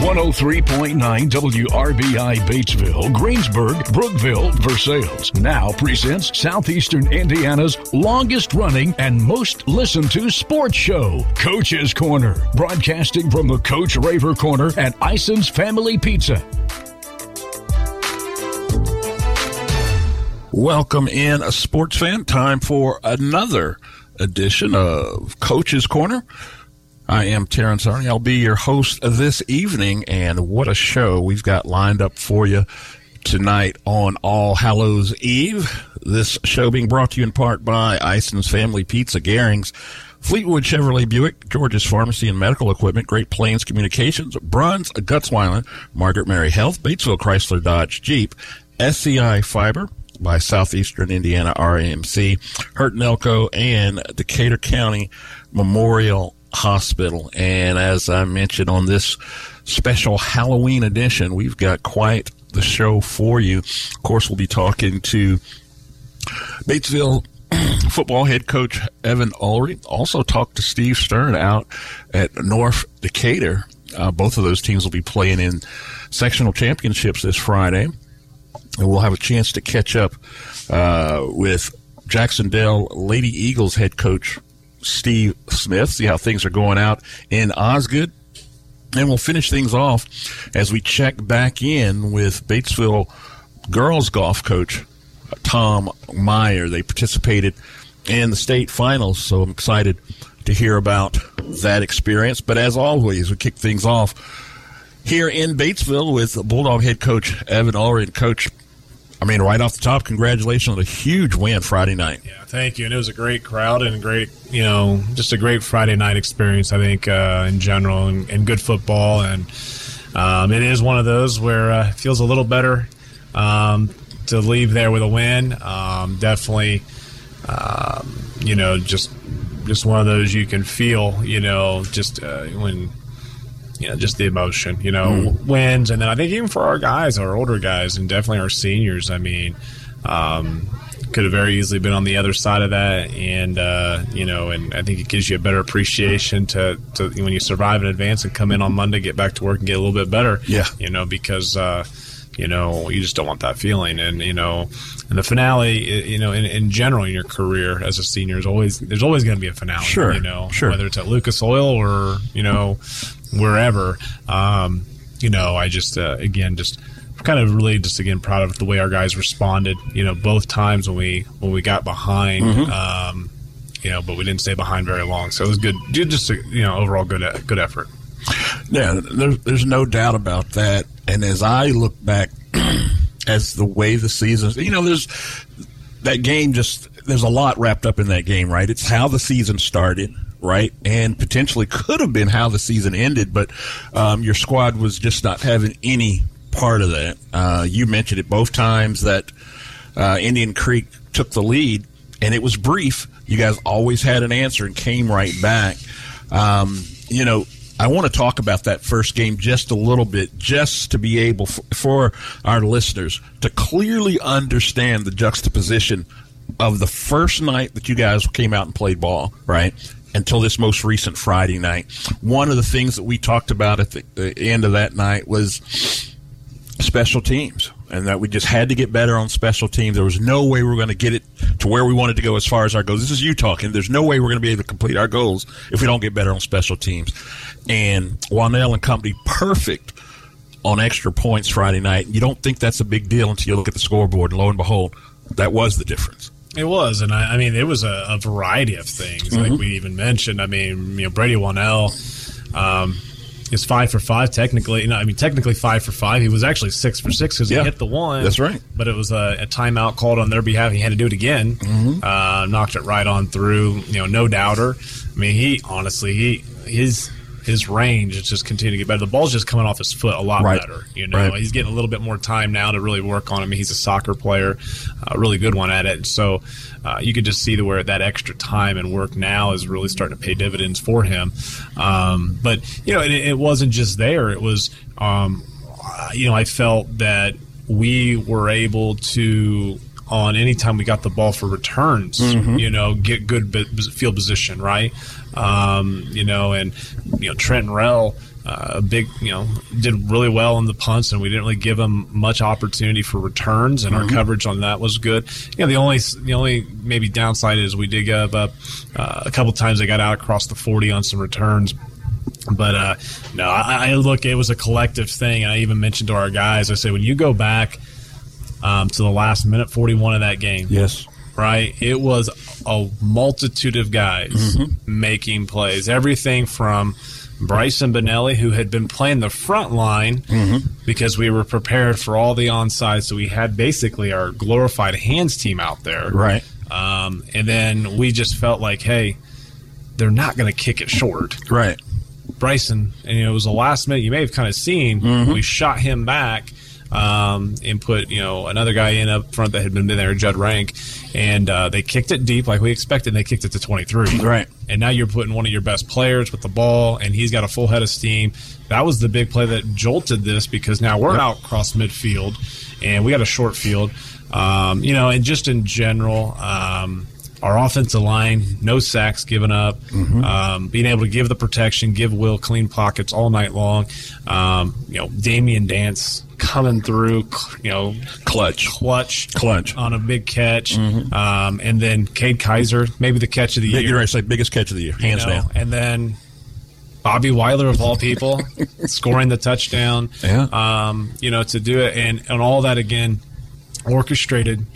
103.9 WRBI Batesville, Greensburg, Brookville, Versailles now presents Southeastern Indiana's longest running and most listened to sports show, Coach's Corner, broadcasting from the Coach Raver Corner at Ison's Family Pizza. Welcome in, a sports fan. Time for another edition of Coach's Corner. I am Terrence Arney. I'll be your host this evening, and what a show we've got lined up for you tonight on All Hallows Eve. This show being brought to you in part by Ison's Family Pizza, Garings, Fleetwood Chevrolet Buick, George's Pharmacy and Medical Equipment, Great Plains Communications, Bruns, Gutzwiller, Margaret Mary Health, Batesville Chrysler Dodge Jeep, SCI Fiber, by Southeastern Indiana REMC, Hurt Elko, and Decatur County Memorial Hospital. And as I mentioned on this special Halloween edition, we've got quite the show for you. Of course, we'll be talking to Batesville football head coach Evan Ulrich. Also talked to Steve Stern out at North Decatur. Uh, both of those teams will be playing in sectional championships this Friday and we'll have a chance to catch up uh, with Jac-Cen-Del Lady Eagles head coach Steve Smith, see how things are going out in Osgood. And we'll finish things off as we check back in with Batesville girls golf coach uh, Tom Meyer. They participated in the state finals, so I'm excited to hear about that experience. But as always, we kick things off here in Batesville with Bulldog head coach Evan Ulrich. Coach, I mean, right off the top, congratulations on a huge win Friday night. Yeah, thank you. And it was a great crowd and great, you know, just a great Friday night experience, I think, uh, in general, and, and, good football. And um, it is one of those where uh, it feels a little better um, to leave there with a win. Um, definitely, um, you know, just just one of those you can feel, you know, just uh, when you know, just the emotion, you know, mm. wins. And then I think even for our guys, our older guys, and definitely our seniors, I mean, um, could have very easily been on the other side of that. And, uh, you know, and I think it gives you a better appreciation to, to when you survive in advance and come in on Monday, get back to work and get a little bit better. Yeah. You know, because, uh, you know, you just don't want that feeling. And, you know, and the finale, you know, in, in general in your career as a senior is always, there's always going to be a finale. Sure. You know, sure. whether it's at Lucas Oil or, you know, wherever. Um, you know, I just uh, again just kind of really just again proud of the way our guys responded. You know, both times when we when we got behind. Mm-hmm. Um, you know, but we didn't stay behind very long, so it was good. Just a, you know, overall good good effort. Yeah, there's, there's no doubt about that. And as I look back as the way the season, you know, there's that game. Just there's a lot wrapped up in that game, right? It's how the season started right? And potentially could have been how the season ended, but um, your squad was just not having any part of that. Uh, you mentioned it both times that uh, Indian Creek took the lead, and it was brief. You guys always had an answer and came right back. Um, you know, I want to talk about that first game just a little bit, just to be able for, for our listeners to clearly understand the juxtaposition of the first night that you guys came out and played ball, right? Until this most recent Friday night. One of the things that we talked about at the, the, end of that night was special teams, and that we just had to get better on special teams. There was no way we were going to get it to where we wanted to go as far as our goals. This is you talking. There's no way we're going to be able to complete our goals if we don't get better on special teams. And Wanell and company, perfect on extra points Friday night. You don't think that's a big deal until you look at the scoreboard, and lo and behold, that was the difference. It was, and I, I mean, it was a, a variety of things. Mm-hmm. Like we even mentioned, I mean, you know, Brady Wanell um, is five for five technically. Know, I mean, technically five for five. He was actually six for six because yeah, he hit the one. That's right. But it was a, a, timeout called on their behalf. He had to do it again. Mm-hmm. Uh, knocked it right on through. You know, no doubter. I mean, he honestly, he his his range is just continuing to get better. The ball's just coming off his foot a lot right. better. You know, right. he's getting a little bit more time now to really work on him. He's a soccer player, a really good one at it. So uh, you could just see the, where that extra time and work now is really starting to pay dividends for him. Um, but you know, it, it, wasn't just there. It was, um, you know, I felt that we were able to on anytime we got the ball for returns, mm-hmm. you know, get good field position, right? Um, you know, and you know Trent Rell, uh, a big, you know, did really well on the punts, and we didn't really give them much opportunity for returns, and our coverage on that was good. You know, the only the only maybe downside is we did give up uh, a couple times. They got out across the forty on some returns. But uh, no, I, I look. It was a collective thing, and I even mentioned to our guys. I said, when you go back um, to the last minute forty-one of that game, Yes. right? It was a multitude of guys Mm-hmm. making plays. Everything from Bryson Benelli, who had been playing the front line Mm-hmm. because we were prepared for all the onside, so we had basically our glorified hands team out there. Right. Um, and then we just felt like, hey, they're not going to kick it short. Right. Bryson, and you know, it was the last minute. You may have kind of seen Mm-hmm. we shot him back um, and put you know another guy in up front that had been there, Judd Rank, and uh, they kicked it deep like we expected. and They kicked it to twenty three. Right. And now you're putting one of your best players with the ball, and he's got a full head of steam. That was the big play that jolted this because now we're out across midfield, and we got a short field. Um, you know, and just in general, um, our offensive line, no sacks given up, um, being able to give the protection, give Will clean pockets all night long. Um, you know, Damian Dance coming through, you know, Clutch. clutch, Clutch. on a big catch, um, and then Cade Kaiser, maybe the catch of the year. You're right. Say biggest catch of the year, hands you know, down. And then Bobby Weiler of all people scoring the touchdown. Yeah. Um, you know, to do it and, and all that again orchestrated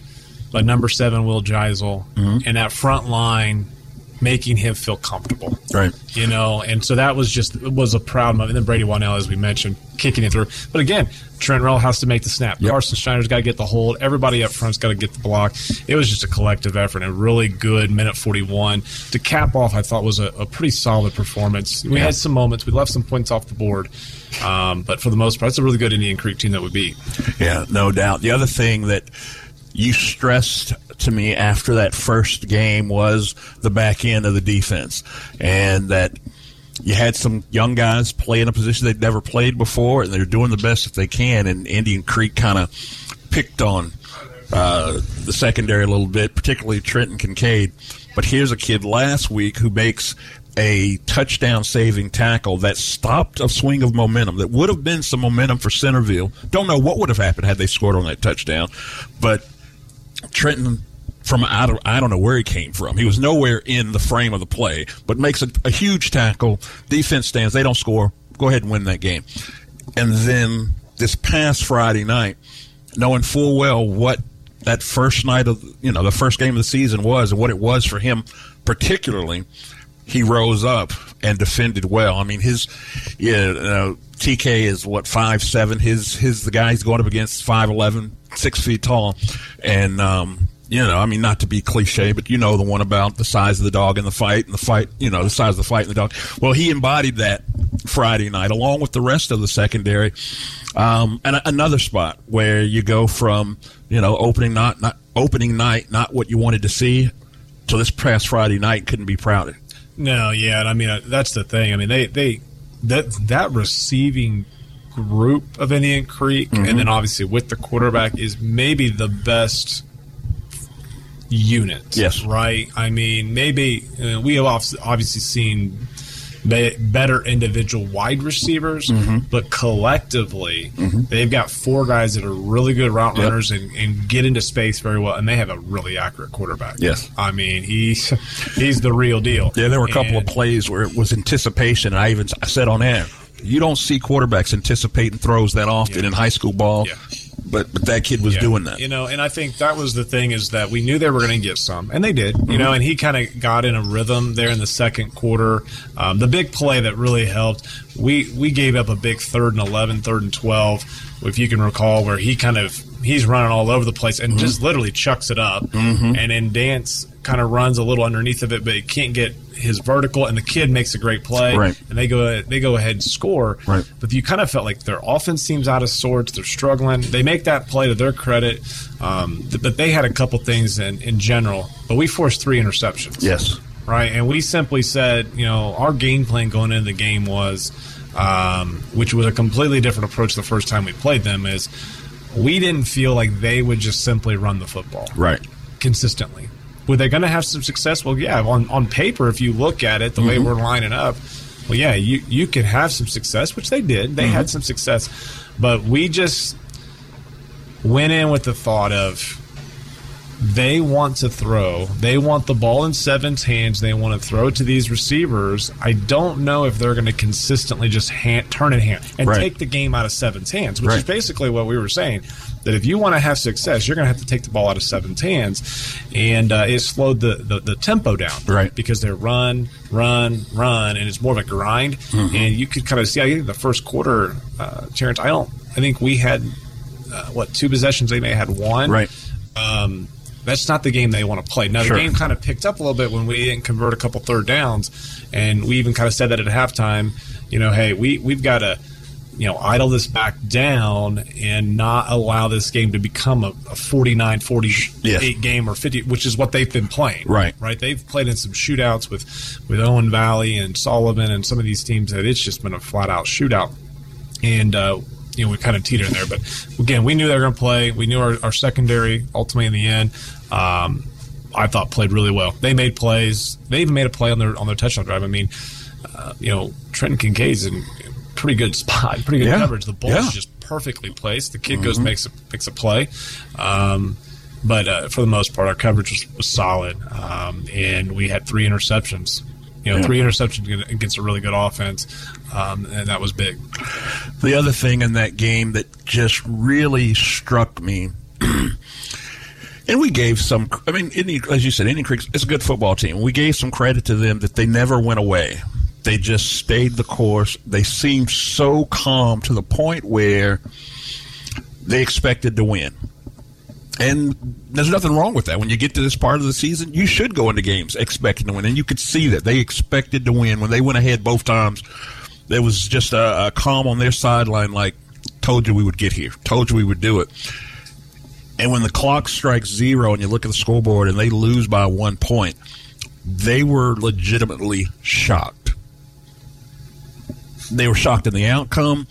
by number seven Will Geisel Mm-hmm. and that front line making him feel comfortable. Right. You know, and so that was just it was a proud moment. And then Brady Wanell, as we mentioned, kicking it through. But again, Trent Rell has to make the snap. Yep. Carson Schneider's got to get the hold. Everybody up front's got to get the block. It was just a collective effort and a really good minute 41 to cap off. I thought was a, a pretty solid performance. We Yeah. had some moments. We left some points off the board, um, but for the most part, it's a really good Indian Creek team that we beat. Yeah, no doubt. The other thing that you stressed to me after that first game was the back end of the defense, and that you had some young guys play in a position they'd never played before, and they're doing the best that they can. And Indian Creek kind of picked on uh, the secondary a little bit, particularly Trenton Kincaid. But here's a kid last week who makes a touchdown saving tackle that stopped a swing of momentum that would have been some momentum for Centerville. Don't know what would have happened had they scored on that touchdown, but Trenton from I don't, I don't know where he came from. He was nowhere in the frame of the play, but makes a, a huge tackle. Defense stands. They don't score. Go ahead and win that game. And then this past Friday night, knowing full well what that first night of you know the first game of the season was and what it was for him particularly, he rose up and defended well. I mean his yeah, know, TK is what five seven. His his the guy he's going up against five eleven, six feet tall, and um, you know, I mean, not to be cliche, but you know the one about the size of the dog in the fight, and the fight, you know, the size of the fight and the dog. Well, he embodied that Friday night, along with the rest of the secondary. Um, and a- another spot where you go from, you know, opening not not opening night, not what you wanted to see, to this past Friday night, couldn't be prouder. No, yeah, and I mean uh, that's the thing. I mean they they that that receiving group of Indian Creek, and then obviously with the quarterback is maybe the best unit. Yes. right. I mean, maybe uh, we have obviously seen be- better individual wide receivers, but collectively they've got four guys that are really good route Yep. runners and, and get into space very well, and they have a really accurate quarterback. Yes. I mean he's he's the real deal. Yeah, there were a couple And- of plays where it was anticipation, and I even I said on air, you don't see quarterbacks anticipating throws that often Yeah. in high school ball. Yeah. But but that kid was Yeah. doing that. You know, and I think that was the thing is that we knew they were going to get some, and they did. Mm-hmm. You know, and he kind of got in a rhythm there in the second quarter. Um, the big play that really helped, we we gave up a big third and 11, third and twelve, if you can recall, where he kind of he's running all over the place and just Mm-hmm. literally chucks it up, and then Dance kind of runs a little underneath of it, but he can't get his vertical, and the kid makes a great play, Right. and they go they go ahead and score, Right. but you kind of felt like their offense seems out of sorts. They're struggling. They make that play to their credit, um, but they had a couple things in, in general. But we forced three interceptions. Yes. Right. And we simply said, you know, our game plan going into the game was, um, which was a completely different approach the first time we played them, is we didn't feel like they would just simply run the football Right. consistently. Were they going to have some success? Well, yeah. On, on paper, if you look at it, the way Mm-hmm. we're lining up, well, yeah, you you could have some success, which they did. They mm-hmm. had some success, but we just went in with the thought of they want to throw. They want the ball in Seven's hands. They want to throw it to these receivers. I don't know if they're going to consistently just hand, turn it hand and right. take the game out of Seven's hands, which right. is basically what we were saying. That if you want to have success, you're going to have to take the ball out of Seven's hands, and uh, it slowed the, the, the tempo down, right? Because they're run, run, run, and it's more of a grind. Mm-hmm. And you could kind of see. I think the first quarter, uh, Terrence. I don't. I think we had uh, what two possessions? They may have had one, right? Um, that's not the game they want to play. Now, sure. the game kind of picked up a little bit when we didn't convert a couple third downs, and we even kind of said that at halftime. You know, hey, we we've got to you know idle this back down and not allow this game to become a, a 49 48 yes. game or 50 which is what they've been playing right right they've played in some shootouts with with owen valley and sullivan and some of these teams that it's just been a flat out shootout and uh, you know, we kind of teetered in there. But again, we knew they were going to play. We knew our, our, secondary ultimately in the end. Um, I thought played really well. They made plays. They even made a play on their on their touchdown drive. I mean, uh, you know, Trenton Kincaid's in pretty good spot, pretty good yeah. coverage. The ball yeah. just perfectly placed. The kid mm-hmm. goes makes a makes a play. Um, but uh, for the most part, our coverage was, was solid, um, and we had three interceptions. You know, yeah. three interceptions against a really good offense, um, and that was big. The other thing in that game that just really struck me. and we gave some. I mean, as you said, Indian Creek is a good football team. We gave some credit to them that they never went away. They just stayed the course. They seemed so calm to the point where they expected to win. And there's nothing wrong with that. When you get to this part of the season, you should go into games expecting to win. And you could see that they expected to win. When they went ahead both times, there was just a, a calm on their sideline, like, told you we would get here, told you we would do it. And when the clock strikes zero and you look at the scoreboard and they lose by one point, they were legitimately shocked. They were shocked in the outcome,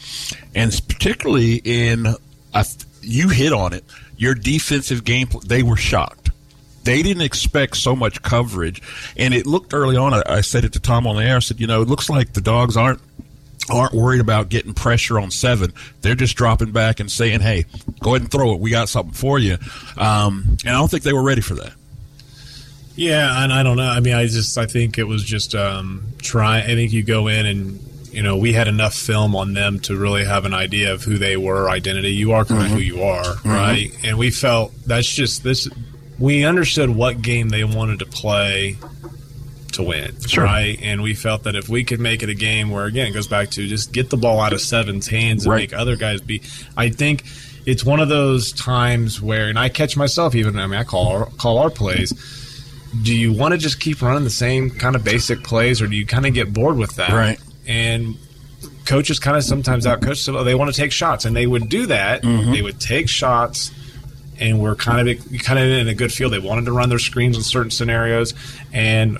and particularly in, uh, you hit on it, your defensive game. They were shocked. They didn't expect so much coverage, and it looked early on. I, I said it to Tom on the air. I said, you know, it looks like the dogs aren't aren't worried about getting pressure on seven. They're just dropping back and saying, "Hey, go ahead and throw it. We got something for you." Um, and I don't think they were ready for that. Yeah, and I don't know. I mean, I just I think it was just um, try. I think you go in and you know we had enough film on them to really have an idea of who they were, identity. You are kind of mm-hmm. who you are, mm-hmm. right? And we felt that's just this. We understood what game they wanted to play to win, sure. right? And we felt that if we could make it a game where, again, it goes back to just get the ball out of Seven's hands and right. make other guys be. I think it's one of those times where, and I catch myself even. I mean, I call our, call our plays. Do you want to just keep running the same kind of basic plays, or do you kind of get bored with that? Right. And coaches kind of sometimes out coach, so they want to take shots, and they would do that. Mm-hmm. They would take shots and we're kind of kind of in a good field. They wanted to run their screens in certain scenarios, and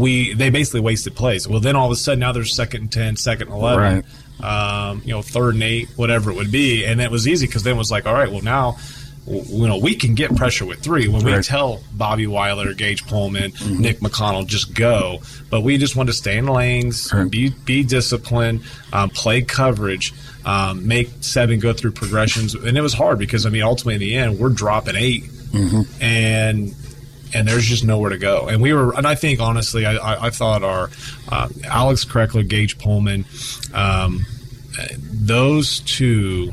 we they basically wasted plays. Well, then all of a sudden now there's second and 10, second and 11, right. um, you know, third and eight, whatever it would be. And it was easy because then it was like, all right, well, now, you know, we can get pressure with three. When we tell Bobby Weiler, Gage Pullman, mm-hmm. Nick McConnell, just go. But we just want to stay in lanes, right. be, be disciplined, um, play coverage. Um, make seven go through progressions, and it was hard because I mean, ultimately in the end, we're dropping 8 mm-hmm. and and there's just nowhere to go. And we were, and I think honestly, I, I, I thought our uh, Alex Kreckler, Gage Pullman, um, those two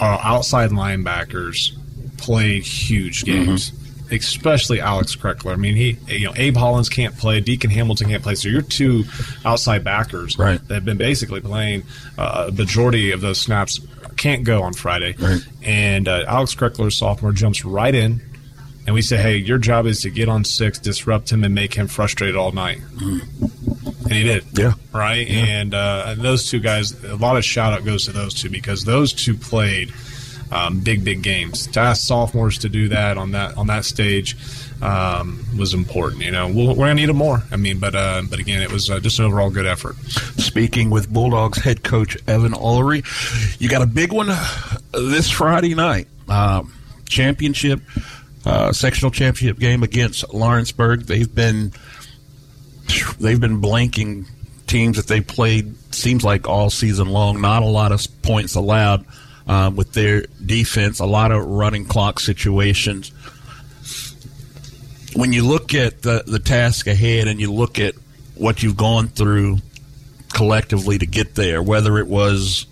our outside linebackers played huge mm-hmm. games. Mm-hmm. Especially Alex Kreckler. I mean, he, you know, Abe Hollins can't play, Deacon Hamilton can't play. So you're two outside backers right. that have been basically playing uh, a majority of those snaps can't go on Friday. Right. And uh, Alex Kreckler, sophomore, jumps right in and we say, hey, your job is to get on six, disrupt him, and make him frustrated all night. And he did. Yeah. Right? Yeah. And uh, those two guys, a lot of shout out goes to those two because those two played um, big, big games. To ask sophomores to do that on that on that stage um, was important. You know, we are going to need them more. I mean, but uh, but again, it was uh, just an overall good effort. Speaking with Bulldogs head coach Evan Ullery, you got a big one this Friday night. Um, championship uh, sectional championship game against Lawrenceburg. They've been they've been blanking teams that they played. Seems like all season long. Not a lot of points allowed um, with their defense. A lot of running clock situations. When you look at the the task ahead, and you look at what you've gone through collectively to get there, whether it was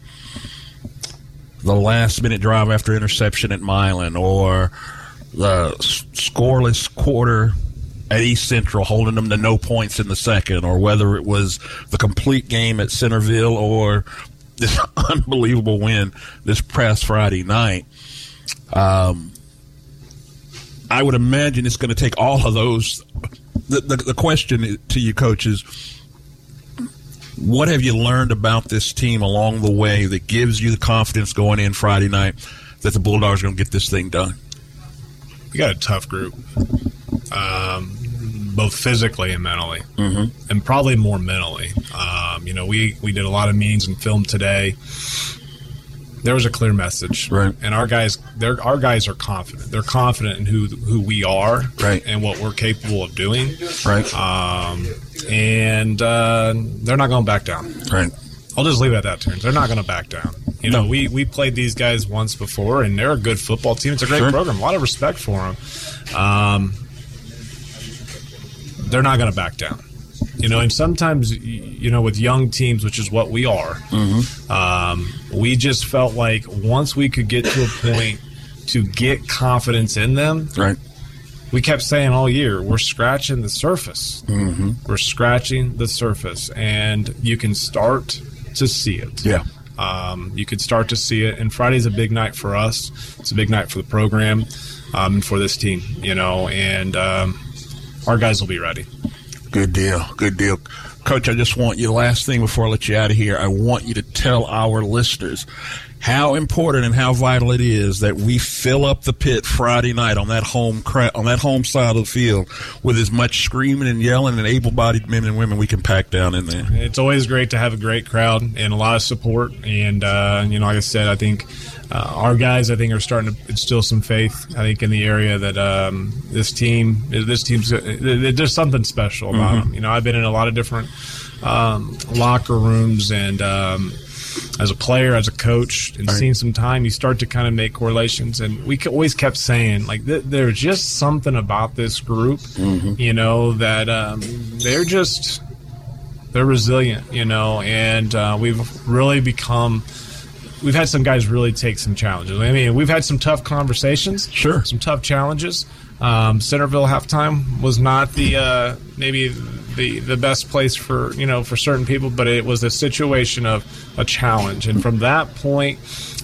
the last minute drive after interception at Milan or the scoreless quarter at East Central, holding them to no points in the second, or whether it was the complete game at Centerville or this unbelievable win this past Friday night. Um, I would imagine it's going to take all of those. The, the, the question to you, coaches, what have you learned about this team along the way that gives you the confidence going in Friday night that the Bulldogs are going to get this thing done? We got a tough group. Um, both physically and mentally, mm-hmm. and probably more mentally. Um, you know, we we did a lot of meetings and film today. There was a clear message, right? And our guys, our guys are confident. They're confident in who who we are, right, and what we're capable of doing, right. Um, and uh, they're not going to back down, right. I'll just leave it at that, Terrence. They're not going to back down. You know, no. we, we played these guys once before, and they're a good football team. It's a great sure. program. A lot of respect for them. Um, they're not going to back down. You know, and sometimes, you know, with young teams, which is what we are, mm-hmm. um, we just felt like once we could get to a point to get confidence in them, right? We kept saying all year, we're scratching the surface. Mm-hmm. We're scratching the surface, and you can start to see it. Yeah. Um, you could start to see it, and Friday's a big night for us. It's a big night for the program um, and for this team, you know, and um, our guys will be ready. Good deal. Good deal. Coach, I just want you, last thing before I let you out of here, I want you to tell our listeners how important and how vital it is that we fill up the pit Friday night on that home cra- on that home side of the field with as much screaming and yelling and able-bodied men and women we can pack down in there. It's always great to have a great crowd and a lot of support. And uh, you know, like I said, I think uh, our guys, I think, are starting to instill some faith. I think in the area that um, this team, this team's, there's something special about mm-hmm. them. You know, I've been in a lot of different um, locker rooms and. Um, as a player, as a coach, and right. seeing some time, you start to kind of make correlations. And we always kept saying, like, th- there's just something about this group, mm-hmm. you know, that um, they're just they're resilient, you know, and uh, we've really become we've had some guys really take some challenges. I mean, we've had some tough conversations, sure, some tough challenges. Um, Centerville halftime was not the uh, maybe the the best place for you know for certain people, but it was a situation of a challenge, and from that point,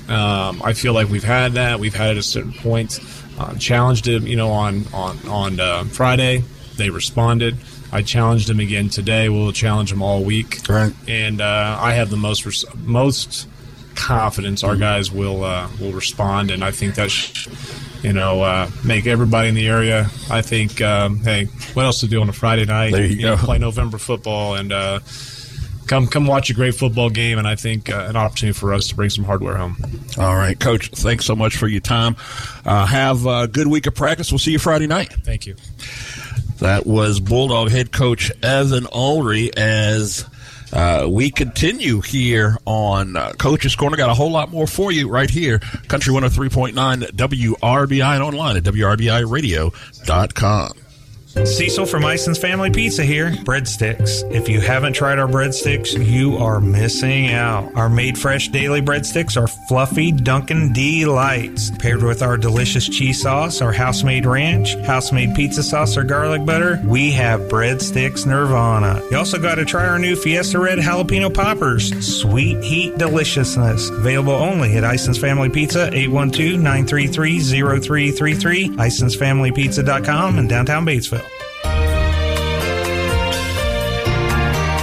um, I feel like we've had that. We've had it at certain points. Uh, challenged him, you know, on on on uh, Friday. They responded. I challenged him again today. We'll challenge him all week. Right. And uh, I have the most res- most confidence our guys will uh, will respond, and I think that should, you know uh, make everybody in the area. I think um, hey, what else to do on a Friday night? There you, you go. Know, play November football and. Uh, come, come watch a great football game, and I think uh, an opportunity for us to bring some hardware home. All right, Coach. Thanks so much for your time. Uh, have a good week of practice. We'll see you Friday night. Thank you. That was Bulldog head coach Evan Ulrey as uh, we continue here on uh, Coach's Corner. Got a whole lot more for you right here. Country 103.9 WRBI and online at WRBIRadio.com. Cecil from Ison's Family Pizza here. Breadsticks. If you haven't tried our breadsticks, you are missing out. Our made fresh daily breadsticks are fluffy Dunkin' delights. Paired with our delicious cheese sauce, our house made ranch, house made pizza sauce, or garlic butter, we have breadsticks nirvana. You also got to try our new Fiesta Red Jalapeno Poppers. Sweet heat deliciousness. Available only at Ison's Family Pizza, 812 933 0333, IsonsFamilyPizza.com, in downtown Batesville.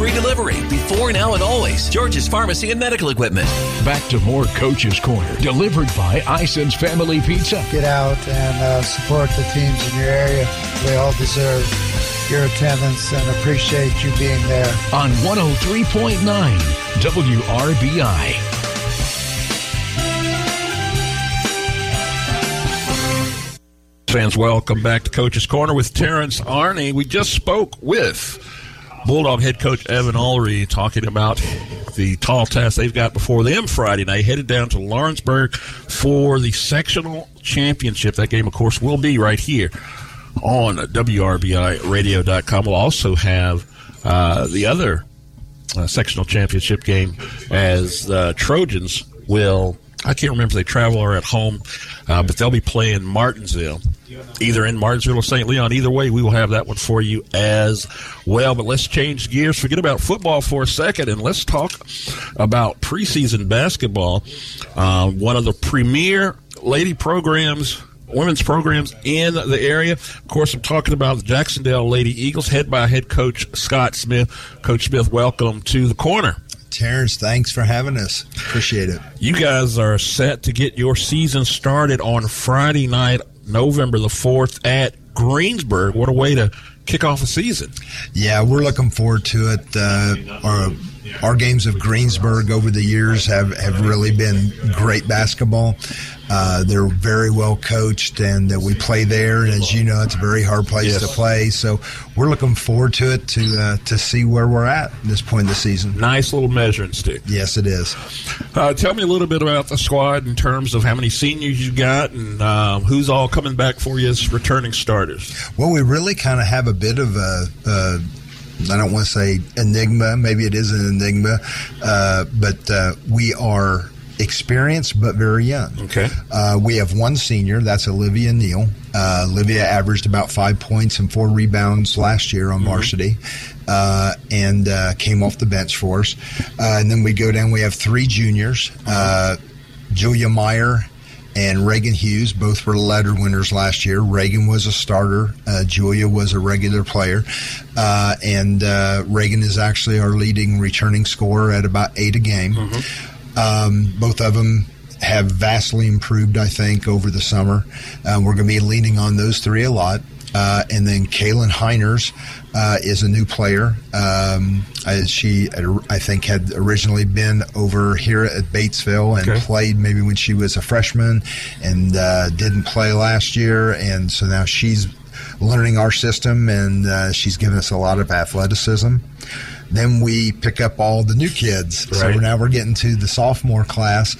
Free delivery before, now, and always. George's Pharmacy and Medical Equipment. Back to more Coach's Corner, delivered by Ison's Family Pizza. Get out and uh, support the teams in your area. They all deserve your attendance and appreciate you being there. On 103.9 WRBI. Fans, welcome back to Coach's Corner with Terrence Arney. We just spoke with Bulldog head coach Evan Ulrey talking about the tall task they've got before them Friday night, headed down to Lawrenceburg for the sectional championship. That game, of course, will be right here on WRBIRadio.com. We'll also have uh, the other uh, sectional championship game as the Trojans will. I can't remember if they travel or at home, uh, but they'll be playing Martinsville, either in Martinsville or St. Leon. Either way, we will have that one for you as well. But let's change gears, forget about football for a second, and let's talk about preseason basketball. Uh, one of the premier lady programs women's programs in the area. Of course, I'm talking about the Jac-Cen-Del Lady Eagles, head by head coach Scott Smith. Coach Smith, welcome to the corner. Terrence, thanks for having us. Appreciate it. You guys are set to get your season started on Friday night, November the 4th at Greensburg. What a way to kick off a season. Yeah, we're looking forward to it. Uh, our, our games of Greensburg over the years have, have really been great basketball. Uh, they're very well coached, and that we play there. And as you know, it's a very hard place Yes. to play. So we're looking forward to it to uh, to see where we're at at this point in the season. Nice little measuring stick. Yes, it is. Uh, tell me a little bit about the squad in terms of how many seniors you got and uh, who's all coming back for you as returning starters. Well, we really kind of have a bit of a. a I don't want to say enigma. Maybe it is an enigma, uh, but uh, we are experienced but very young. Okay. Uh, we have one senior. That's Olivia Neal. Uh, Olivia averaged about five points and four rebounds last year on varsity, uh, and uh, came off the bench for us. Uh, and then we go down. We have three juniors. Uh, Julia Meyer and Reagan Hughes both were letter winners last year. Reagan was a starter. Uh, Julia was a regular player, uh, and uh, Reagan is actually our leading returning scorer at about eight a game. Um, both of them have vastly improved, I think, over the summer. Uh, we're going to be leaning on those three a lot. Uh, and then Kaylin Heiners uh, is a new player. Um, she, I think, had originally been over here at Batesville and Okay. played maybe when she was a freshman and uh, didn't play last year. And so now she's learning our system and uh, she's given us a lot of athleticism. Then we pick up all the new kids. So now we're getting to the sophomore class,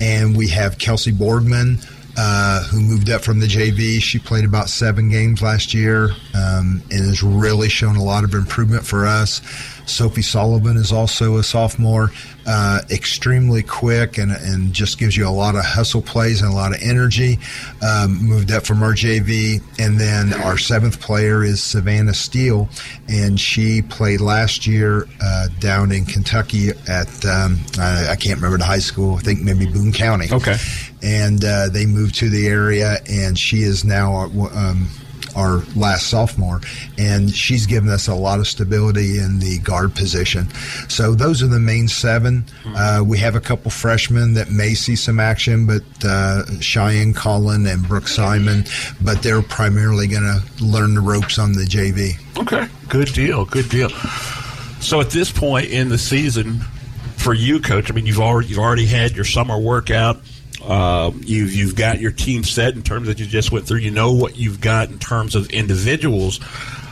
and we have Kelsey Boardman, uh, who moved up from the JV. She played about seven games last year um, and has really shown a lot of improvement for us. Sophie Sullivan is also a sophomore, uh, extremely quick and, and just gives you a lot of hustle plays and a lot of energy. Um, moved up from our JV. And then our seventh player is Savannah Steele, and she played last year uh, down in Kentucky at, um, I, I can't remember the high school, I think maybe Boone County Okay. and uh, they moved to the area, and she is now um, our last sophomore, and she's given us a lot of stability in the guard position. So those are the main 7 Uh, we have a couple freshmen that may see some action, but uh, Cheyenne Collin and Brooke Simon, but they're primarily going to learn the ropes on the JV. Okay. Good deal. Good deal. So at this point in the season, for you, coach, I mean, you've already you've already had your summer workout. Um, you've you've got your team set in terms that you just went through. You know what you've got in terms of individuals,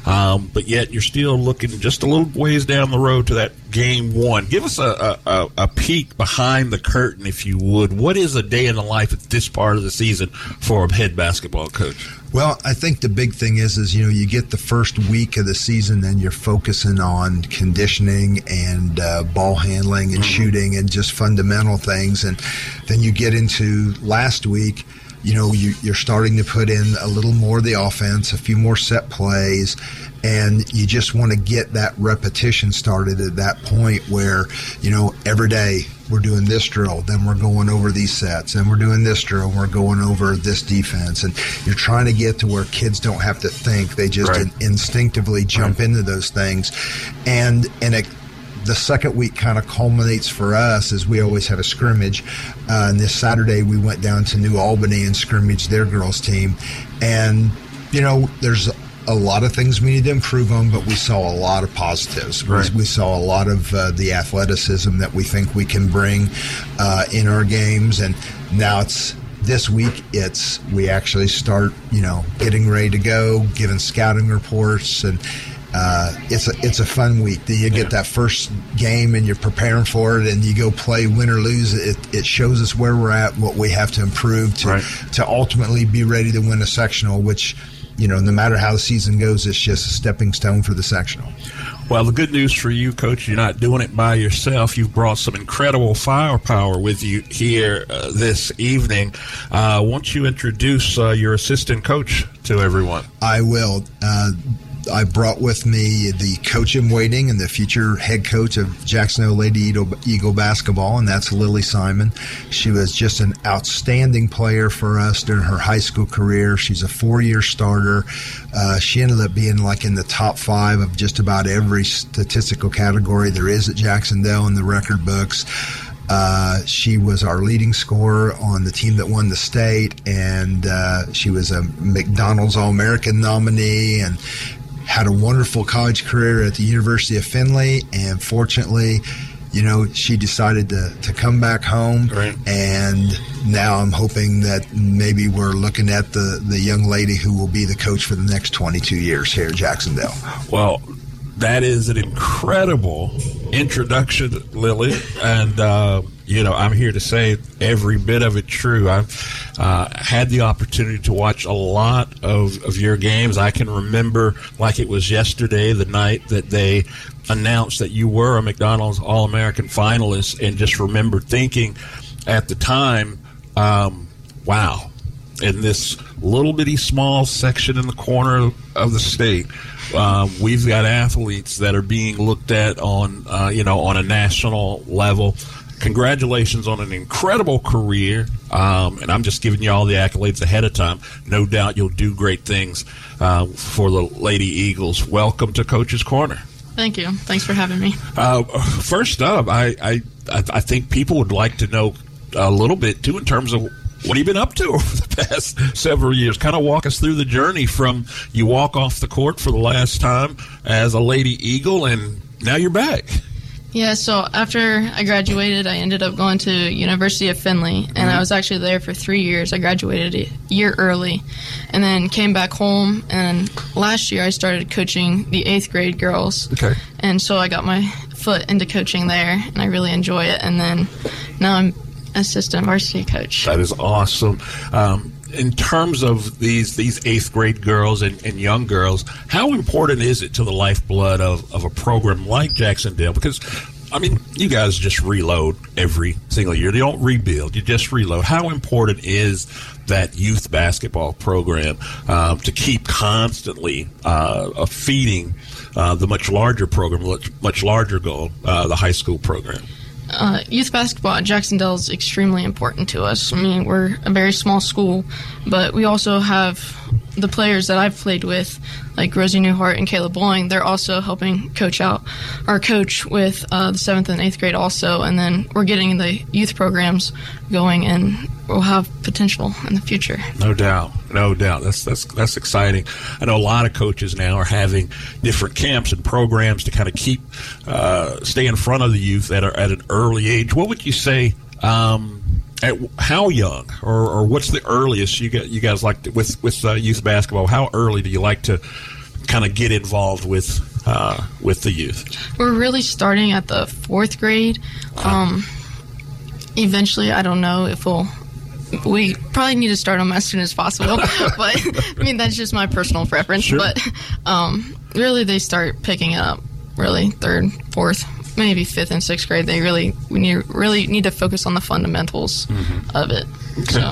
um, but yet you're still looking just a little ways down the road to that game one. Give us a, a, a peek behind the curtain, if you would. What is a day in the life at this part of the season for a head basketball coach? Well, I think the big thing is, is you know, you get the first week of the season, and you're focusing on conditioning and uh, ball handling and mm-hmm. shooting and just fundamental things, and then you get into last week. You know, you, you're starting to put in a little more of the offense, a few more set plays, and you just want to get that repetition started at that point where you know every day we're doing this drill then we're going over these sets and we're doing this drill and we're going over this defense and you're trying to get to where kids don't have to think they just right. in, instinctively jump right. into those things and and it the second week kind of culminates for us as we always have a scrimmage. Uh, and this Saturday we went down to New Albany and scrimmaged their girls team, and you know there's a lot of things we need to improve on, but we saw a lot of positives. Right. We, we, saw a lot of uh, the athleticism that we think we can bring uh, in our games, and now it's this week. It's we actually start, you know, getting ready to go, giving scouting reports, and uh, it's a it's a fun week. Then you get yeah. that first game and you're preparing for it, and you go play win or lose. It, it shows us where we're at, what we have to improve to right. to ultimately be ready to win a sectional, which you know, no matter how the season goes, it's just a stepping stone for the sectional. Well, the good news for you, Coach, you're not doing it by yourself. You've brought some incredible firepower with you here uh, this evening. Uh, won't you introduce uh, your assistant coach to everyone? I will. I brought with me the coach in waiting and the future head coach of Jac-Cen-Del Lady Eagle basketball, and that's Lily Simon. She was just an outstanding player for us during her high school career. She's a four-year starter. Uh, she ended up being like in the top five of just about every statistical category there is at Jac-Cen-Del in the record books. Uh, she was our leading scorer on the team that won the state, and uh, she was a McDonald's All American nominee, and had a wonderful college career at the University of Findlay, and fortunately, you know, she decided to, to come back home. Right. And now I'm hoping that maybe we're looking at the, the young lady who will be the coach for the next 22 years here at Jac-Cen-Del. Well, that is an incredible introduction, Lily. And, uh, you know, I'm here to say every bit of it true. I've uh, had the opportunity to watch a lot of, of your games. I can remember like it was yesterday, the night that they announced that you were a McDonald's All American finalist, and just remember thinking at the time, um, wow, in this little bitty small section in the corner of the state, uh, we've got athletes that are being looked at on, uh, you know, on a national level congratulations on an incredible career. Um, and I'm just giving you all the accolades ahead of time. No doubt you'll do great things uh, for the Lady Eagles. Welcome to Coach's Corner. Thank you. Thanks for having me. Uh, first up, I, I I think people would like to know a little bit too in terms of what you've you been up to over the past several years? Kind of walk us through the journey from you walk off the court for the last time as a Lady Eagle, and now you're back. Yeah, so after I graduated, I ended up going to University of Findlay, and mm-hmm. I was actually there for three years. I graduated a year early, and then came back home. And last year, I started coaching the eighth grade girls. Okay. And so I got my foot into coaching there, and I really enjoy it. And then now I'm assistant varsity coach. That is awesome. Um, in terms of these these eighth grade girls and, and, young girls, how important is it to the lifeblood of, of a program like Jac-Cen-Del? Because I mean, you guys just reload every single year. You don't rebuild; you just reload. How important is that youth basketball program um, to keep constantly uh, feeding uh, the much larger program, much, much larger goal, uh, the high school program? Uh, youth basketball at Jac-Cen-Del is extremely important to us. I mean, we're a very small school, but we also have the players that I've played with, like Rosie Newhart and Caleb Bowling, they're also helping coach out our coach with uh, the seventh and eighth grade also, and then we're getting the youth programs going, and we'll have potential in the future. No doubt, no doubt. That's that's that's exciting. I know a lot of coaches now are having different camps and programs to kind of keep uh, stay in front of the youth that are at an early age. What would you say? Um, at how young, or, or what's the earliest you get? You guys like to, with with uh, youth basketball? How early do you like to kind of get involved with uh, with the youth? We're really starting at the fourth grade. Um, eventually, I don't know if we'll. We probably need to start them as soon as possible, but I mean that's just my personal preference. Sure. But um, really, they start picking it up really third, fourth, maybe fifth and sixth grade. They really we need really need to focus on the fundamentals of it. So.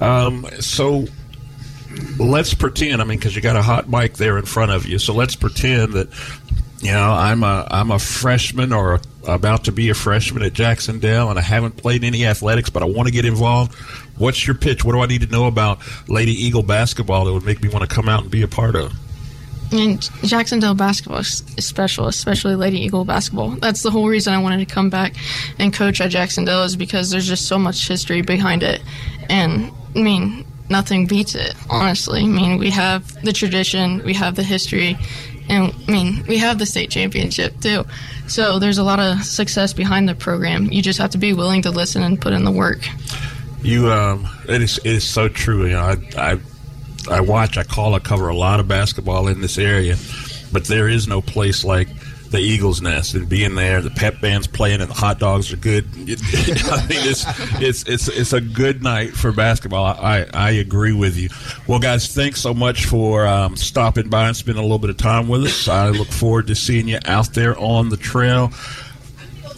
Um, so let's pretend. I mean, because you got a hot mic there in front of you. So let's pretend that you know I'm a I'm a freshman or a, about to be a freshman at Jacksonville, and I haven't played any athletics, but I want to get involved. What's your pitch? What do I need to know about Lady Eagle basketball that would make me want to come out and be a part of? And Jacksonville basketball is special, especially Lady Eagle basketball. That's the whole reason I wanted to come back and coach at Jacksonville is because there's just so much history behind it. And I mean, nothing beats it, honestly. I mean, we have the tradition, we have the history, and I mean, we have the state championship too. So there's a lot of success behind the program. You just have to be willing to listen and put in the work. You, um, it is it is so true. You know, I, I I watch, I call, I cover a lot of basketball in this area, but there is no place like the Eagles Nest and being there. The pep band's playing and the hot dogs are good. I mean, it's it's it's it's a good night for basketball. I I agree with you. Well, guys, thanks so much for um, stopping by and spending a little bit of time with us. I look forward to seeing you out there on the trail.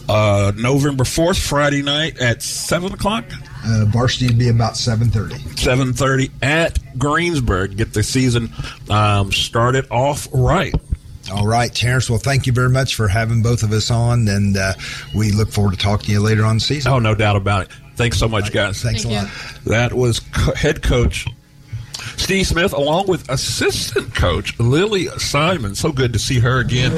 Uh, November fourth, Friday night at seven o'clock. Uh, varsity would be about seven thirty. Seven thirty at Greensburg. Get the season um, started off right. All right, Terrence. Well, thank you very much for having both of us on, and uh, we look forward to talking to you later on the season. Oh, no doubt about it. Thanks so much, guys. Thanks Thank a you. lot. That was co- head coach Steve Smith, along with assistant coach Lily Simon. So good to see her again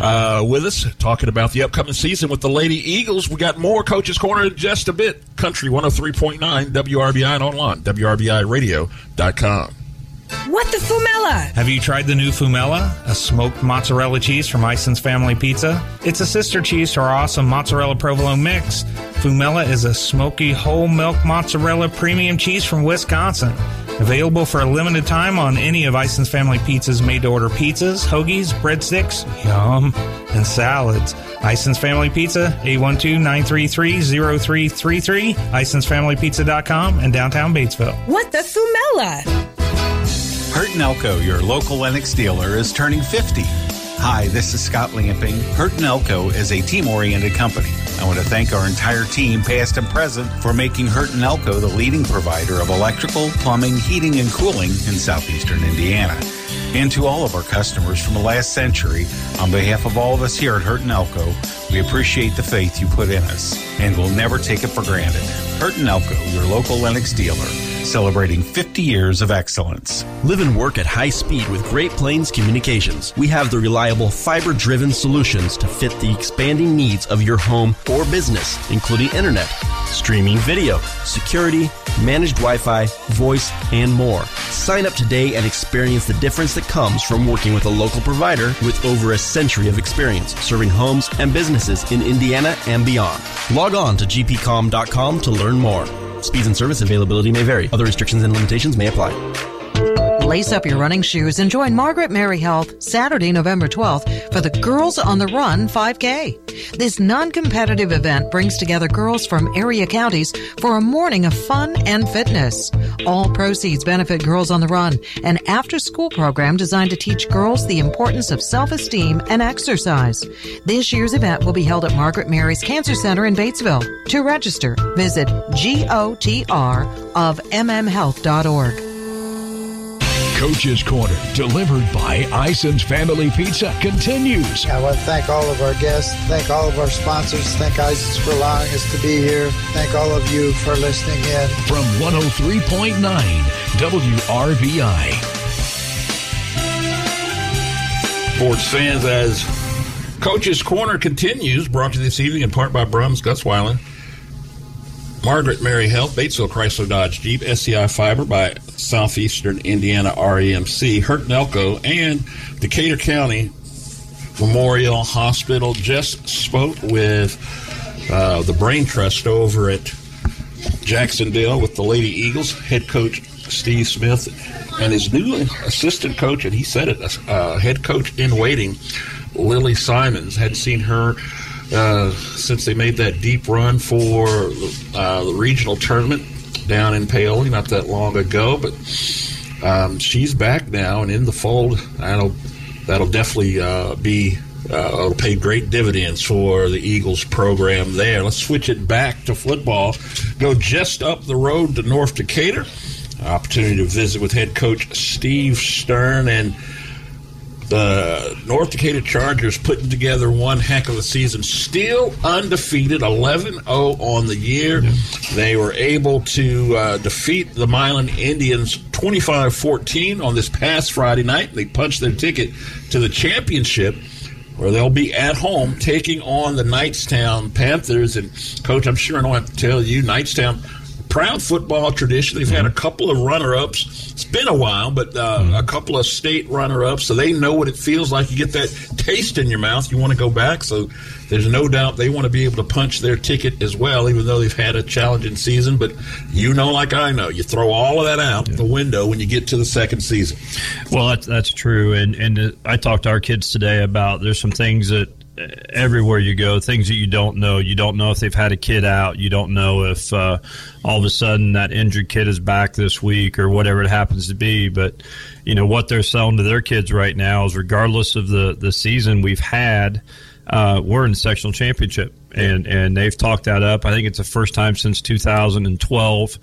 uh, with us, talking about the upcoming season with the Lady Eagles. We got more Coaches Corner in just a bit. Country 103.9 WRBI and online, WRBIRadio.com. What the Fumella? Have you tried the new Fumella, a smoked mozzarella cheese from Ison's Family Pizza? It's a sister cheese to our awesome mozzarella provolone mix. Fumella is a smoky whole milk mozzarella premium cheese from Wisconsin. Available for a limited time on any of Ison's Family Pizza's made to order pizzas, hoagies, breadsticks, yum, and salads. Ison's Family Pizza, 812 933 0333, IsonsFamilyPizza.com, and downtown Batesville. What the Fumella? Hurt and Elko, your local Lennox dealer, is turning 50. Hi, this is Scott Lamping. Hurt and Elko is a team-oriented company. I want to thank our entire team, past and present, for making Hurt and Elko the leading provider of electrical, plumbing, heating, and cooling in southeastern Indiana. And to all of our customers from the last century, on behalf of all of us here at Hurt and Elko, we appreciate the faith you put in us, and we'll never take it for granted. Hurt and Elko, your local Lennox dealer, celebrating 50 years of excellence. Live and work at high speed with Great Plains Communications. We have the reliable fiber driven solutions to fit the expanding needs of your home or business, including internet, streaming video, security, managed Wi Fi, voice, and more. Sign up today and experience the difference that comes from working with a local provider with over a century of experience serving homes and businesses in Indiana and beyond. Log on to gpcom.com to learn more. Speeds and service availability may vary. Other restrictions and limitations may apply. Lace up your running shoes and join Margaret Mary Health Saturday, November 12th for the Girls on the Run 5K. This non-competitive event brings together girls from area counties for a morning of fun and fitness. All proceeds benefit Girls on the Run, an after-school program designed to teach girls the importance of self-esteem and exercise. This year's event will be held at Margaret Mary's Cancer Center in Batesville. To register, visit GOTR of mmhealth.org. Coach's Corner, delivered by Ison's Family Pizza, continues. I want to thank all of our guests, thank all of our sponsors, thank Ison's for allowing us to be here. Thank all of you for listening in. From 103.9 WRBI. Sports fans, as Coach's Corner continues, brought to you this evening in part by Brahms weiland Margaret Mary Health, Batesville Chrysler Dodge Jeep, SCI Fiber by Southeastern Indiana REMC, Hurt Elko, and Decatur County Memorial Hospital just spoke with uh, the Brain Trust over at Jacksonville with the Lady Eagles, head coach Steve Smith, and his new assistant coach, and he said it, uh, head coach in waiting, Lily Simons. Hadn't seen her uh, since they made that deep run for uh, the regional tournament down in Paoli not that long ago, but um, she's back now and in the fold. That'll that'll definitely uh, be uh, pay great dividends for the Eagles program there. Let's switch it back to football. Go just up the road to North Decatur. Opportunity to visit with head coach Steve Stern and the North Decatur Chargers putting together one heck of a season. Still undefeated, 11 0 on the year. They were able to uh, defeat the Milan Indians 25 14 on this past Friday night. They punched their ticket to the championship. Where they'll be at home taking on the Knightstown Panthers. And, Coach, I'm sure I don't have to tell you, Knightstown proud football tradition. They've had a couple of runner ups. It's been a while, but uh, a couple of state runner ups, so they know what it feels like. You get that taste in your mouth. You want to go back. So there's no doubt they want to be able to punch their ticket as well, even though they've had a challenging season. But you know, like I know, you throw all of that out the window when you get to the second season. Well, that's that's true, and and uh, I talked to our kids today about there's some things that everywhere you go, things that you don't know. You don't know if they've had a kid out. You don't know if uh, all of a sudden that injured kid is back this week or whatever it happens to be. But you know what they're selling to their kids right now is regardless of the the season we've had. Uh, we're in the sectional championship, and and they've talked that up. I think it's the first time since 2012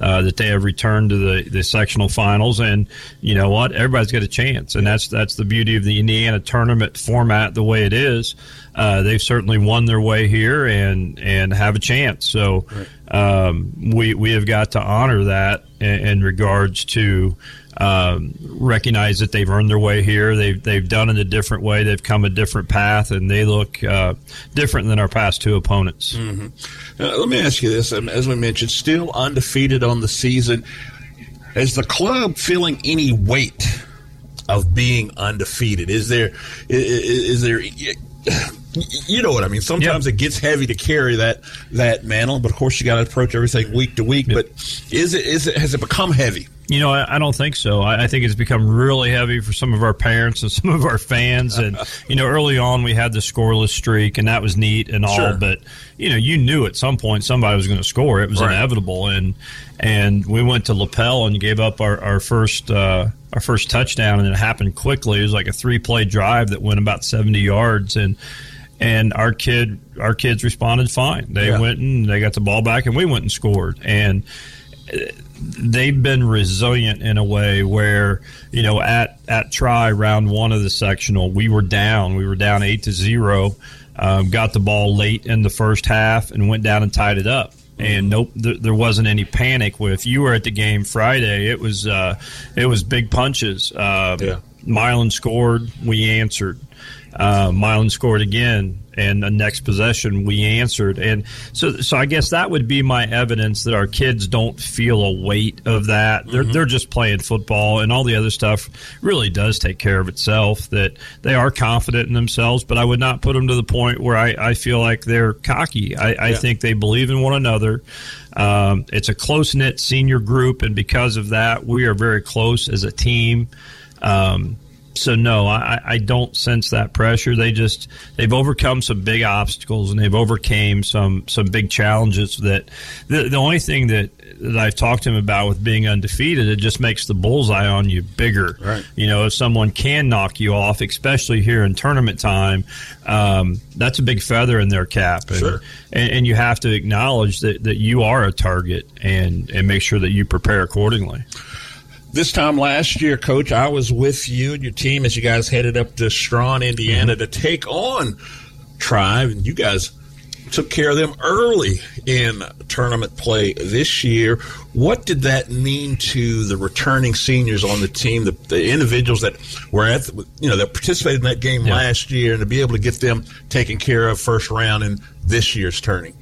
uh, that they have returned to the, the sectional finals. And you know what? Everybody's got a chance, and that's that's the beauty of the Indiana tournament format the way it is. Uh, they've certainly won their way here and and have a chance. So um, we we have got to honor that in, in regards to. Um, recognize that they've earned their way here. They've they've done it a different way. They've come a different path, and they look uh, different than our past two opponents. Mm-hmm. Uh, let me ask you this: um, as we mentioned, still undefeated on the season. Is the club feeling any weight of being undefeated? Is there is, is there you know what I mean. Sometimes it gets heavy to carry that that mantle, but of course you got to approach everything week to week. But is it is it has it become heavy? You know, I, I don't think so. I, I think it's become really heavy for some of our parents and some of our fans. And you know, early on we had the scoreless streak, and that was neat and all. Sure. But you know, you knew at some point somebody was going to score. It was Right. inevitable. And and we went to Lapel and gave up our our first uh, our first touchdown, and it happened quickly. It was like a three play drive that went about seventy yards, and and our kid our kids responded fine. They Yeah. went and they got the ball back, and we went and scored. And they've been resilient in a way where you know at at Tri round one of the sectional we were down we were down eight to zero um, got the ball late in the first half and went down and tied it up and nope th- there wasn't any panic if you were at the game friday it was uh, it was big punches uh, Yeah. Milan scored we answered uh, Milan scored again, and the next possession we answered, and so so I guess that would be my evidence that our kids don't feel a weight of that. They're they're just playing football, and all the other stuff really does take care of itself. That they are confident in themselves, but I would not put them to the point where I, I feel like they're cocky. I, I Yeah. think they believe in one another. Um, it's a close knit senior group, and because of that, we are very close as a team. Um, so no, I, I don't sense that pressure. They just they've overcome some big obstacles and they've overcame some some big challenges. That the the only thing that that I've talked to him about with being undefeated, it just makes the bullseye on you bigger. Right. You know, if someone can knock you off, especially here in tournament time, um, that's a big feather in their cap. And, Sure. and, and you have to acknowledge that, that you are a target and and make sure that you prepare accordingly. This time last year, Coach, I was with you and your team as you guys headed up to Straughn, Indiana, mm-hmm. to take on Tribe, and you guys took care of them early in tournament play this year. What did that mean to the returning seniors on the team, the, the individuals that were at, the, you know, that participated in that game Yeah. last year, and to be able to get them taken care of first round in this year's tourney?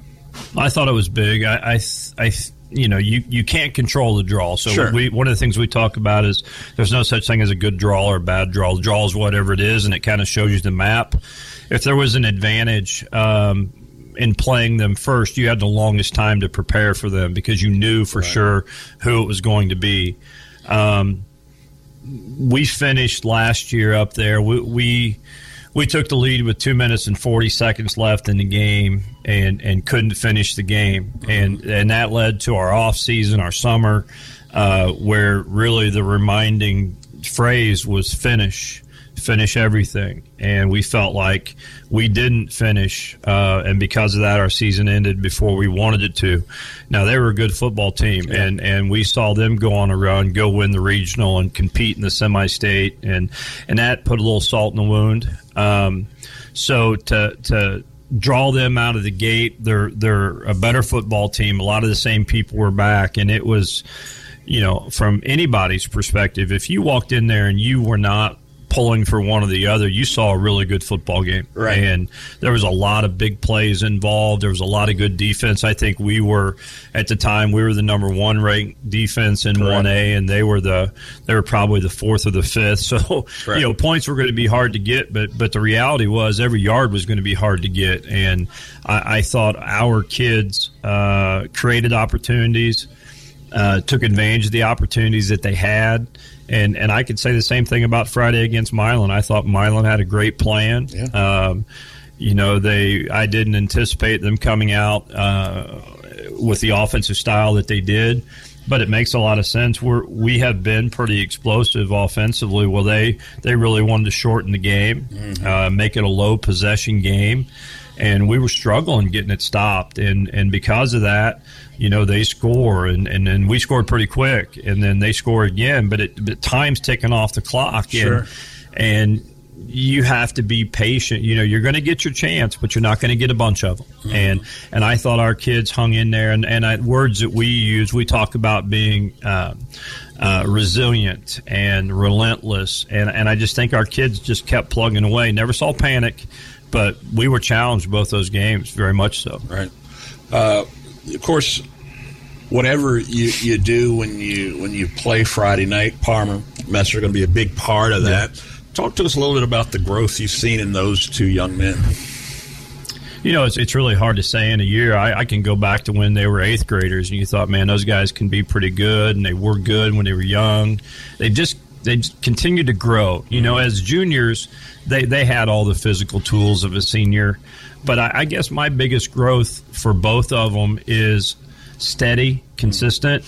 I thought it was big. I, I, I you know, you, you can't control the draw. So Sure. we one of the things we talk about is there's no such thing as a good draw or a bad draw. The draw is whatever it is, and it kind of shows you the map. If there was an advantage um, in playing them first, you had the longest time to prepare for them because you knew for sure who it was going to be. Um, we finished last year up there. We, we we took the lead with two minutes and forty seconds left in the game, and and couldn't finish the game, and and that led to our off season, our summer, uh, where really the reminding phrase was finish. Finish everything, and we felt like we didn't finish, uh, and because of that, our season ended before we wanted it to. Now they were a good football team, and and we saw them go on a run, go win the regional, and compete in the semi-state, and and that put a little salt in the wound. Um, so to to draw them out of the gate, they're they're a better football team. A lot of the same people were back, and it was, you know, from anybody's perspective, if you walked in there and you were not pulling for one or the other, you saw a really good football game. Right. And there was a lot of big plays involved. There was a lot of good defense. I think we were at the time we were the number one ranked defense in one A, and they were the they were probably the fourth or the fifth. So you know points were going to be hard to get, but but the reality was every yard was going to be hard to get, and I, I thought our kids uh, created opportunities uh, took advantage of the opportunities that they had. And and I could say the same thing about Friday against Milan. I thought Milan had a great plan. Um, you know, they I didn't anticipate them coming out uh, with the offensive style that they did. But it makes a lot of sense. We're we have been pretty explosive offensively. Well, they they really wanted to shorten the game, uh, make it a low possession game, and we were struggling getting it stopped. And and because of that, you know they score and and then we scored pretty quick and then they score again but it but time's ticking off the clock. Sure. and and you have to be patient. You know you're going to get your chance but you're not going to get a bunch of them and and I thought our kids hung in there and and I, words that we use we talk about being uh, uh, resilient and relentless. And and I just think our kids just kept plugging away. Never saw panic but we were challenged both those games very much so. Right. Uh, of course, whatever you, you do when you when you play Friday night, Parma, Messer are going to be a big part of that. Talk to us a little bit about the growth you've seen in those two young men. You know, it's, it's really hard to say in a year. I, I can go back to when they were eighth graders, and you thought, man, those guys can be pretty good, and they were good when they were young. They just they just continued to grow. You know, mm-hmm. as juniors, they they had all the physical tools of a senior, but I, I guess my biggest growth for both of them is steady, consistent.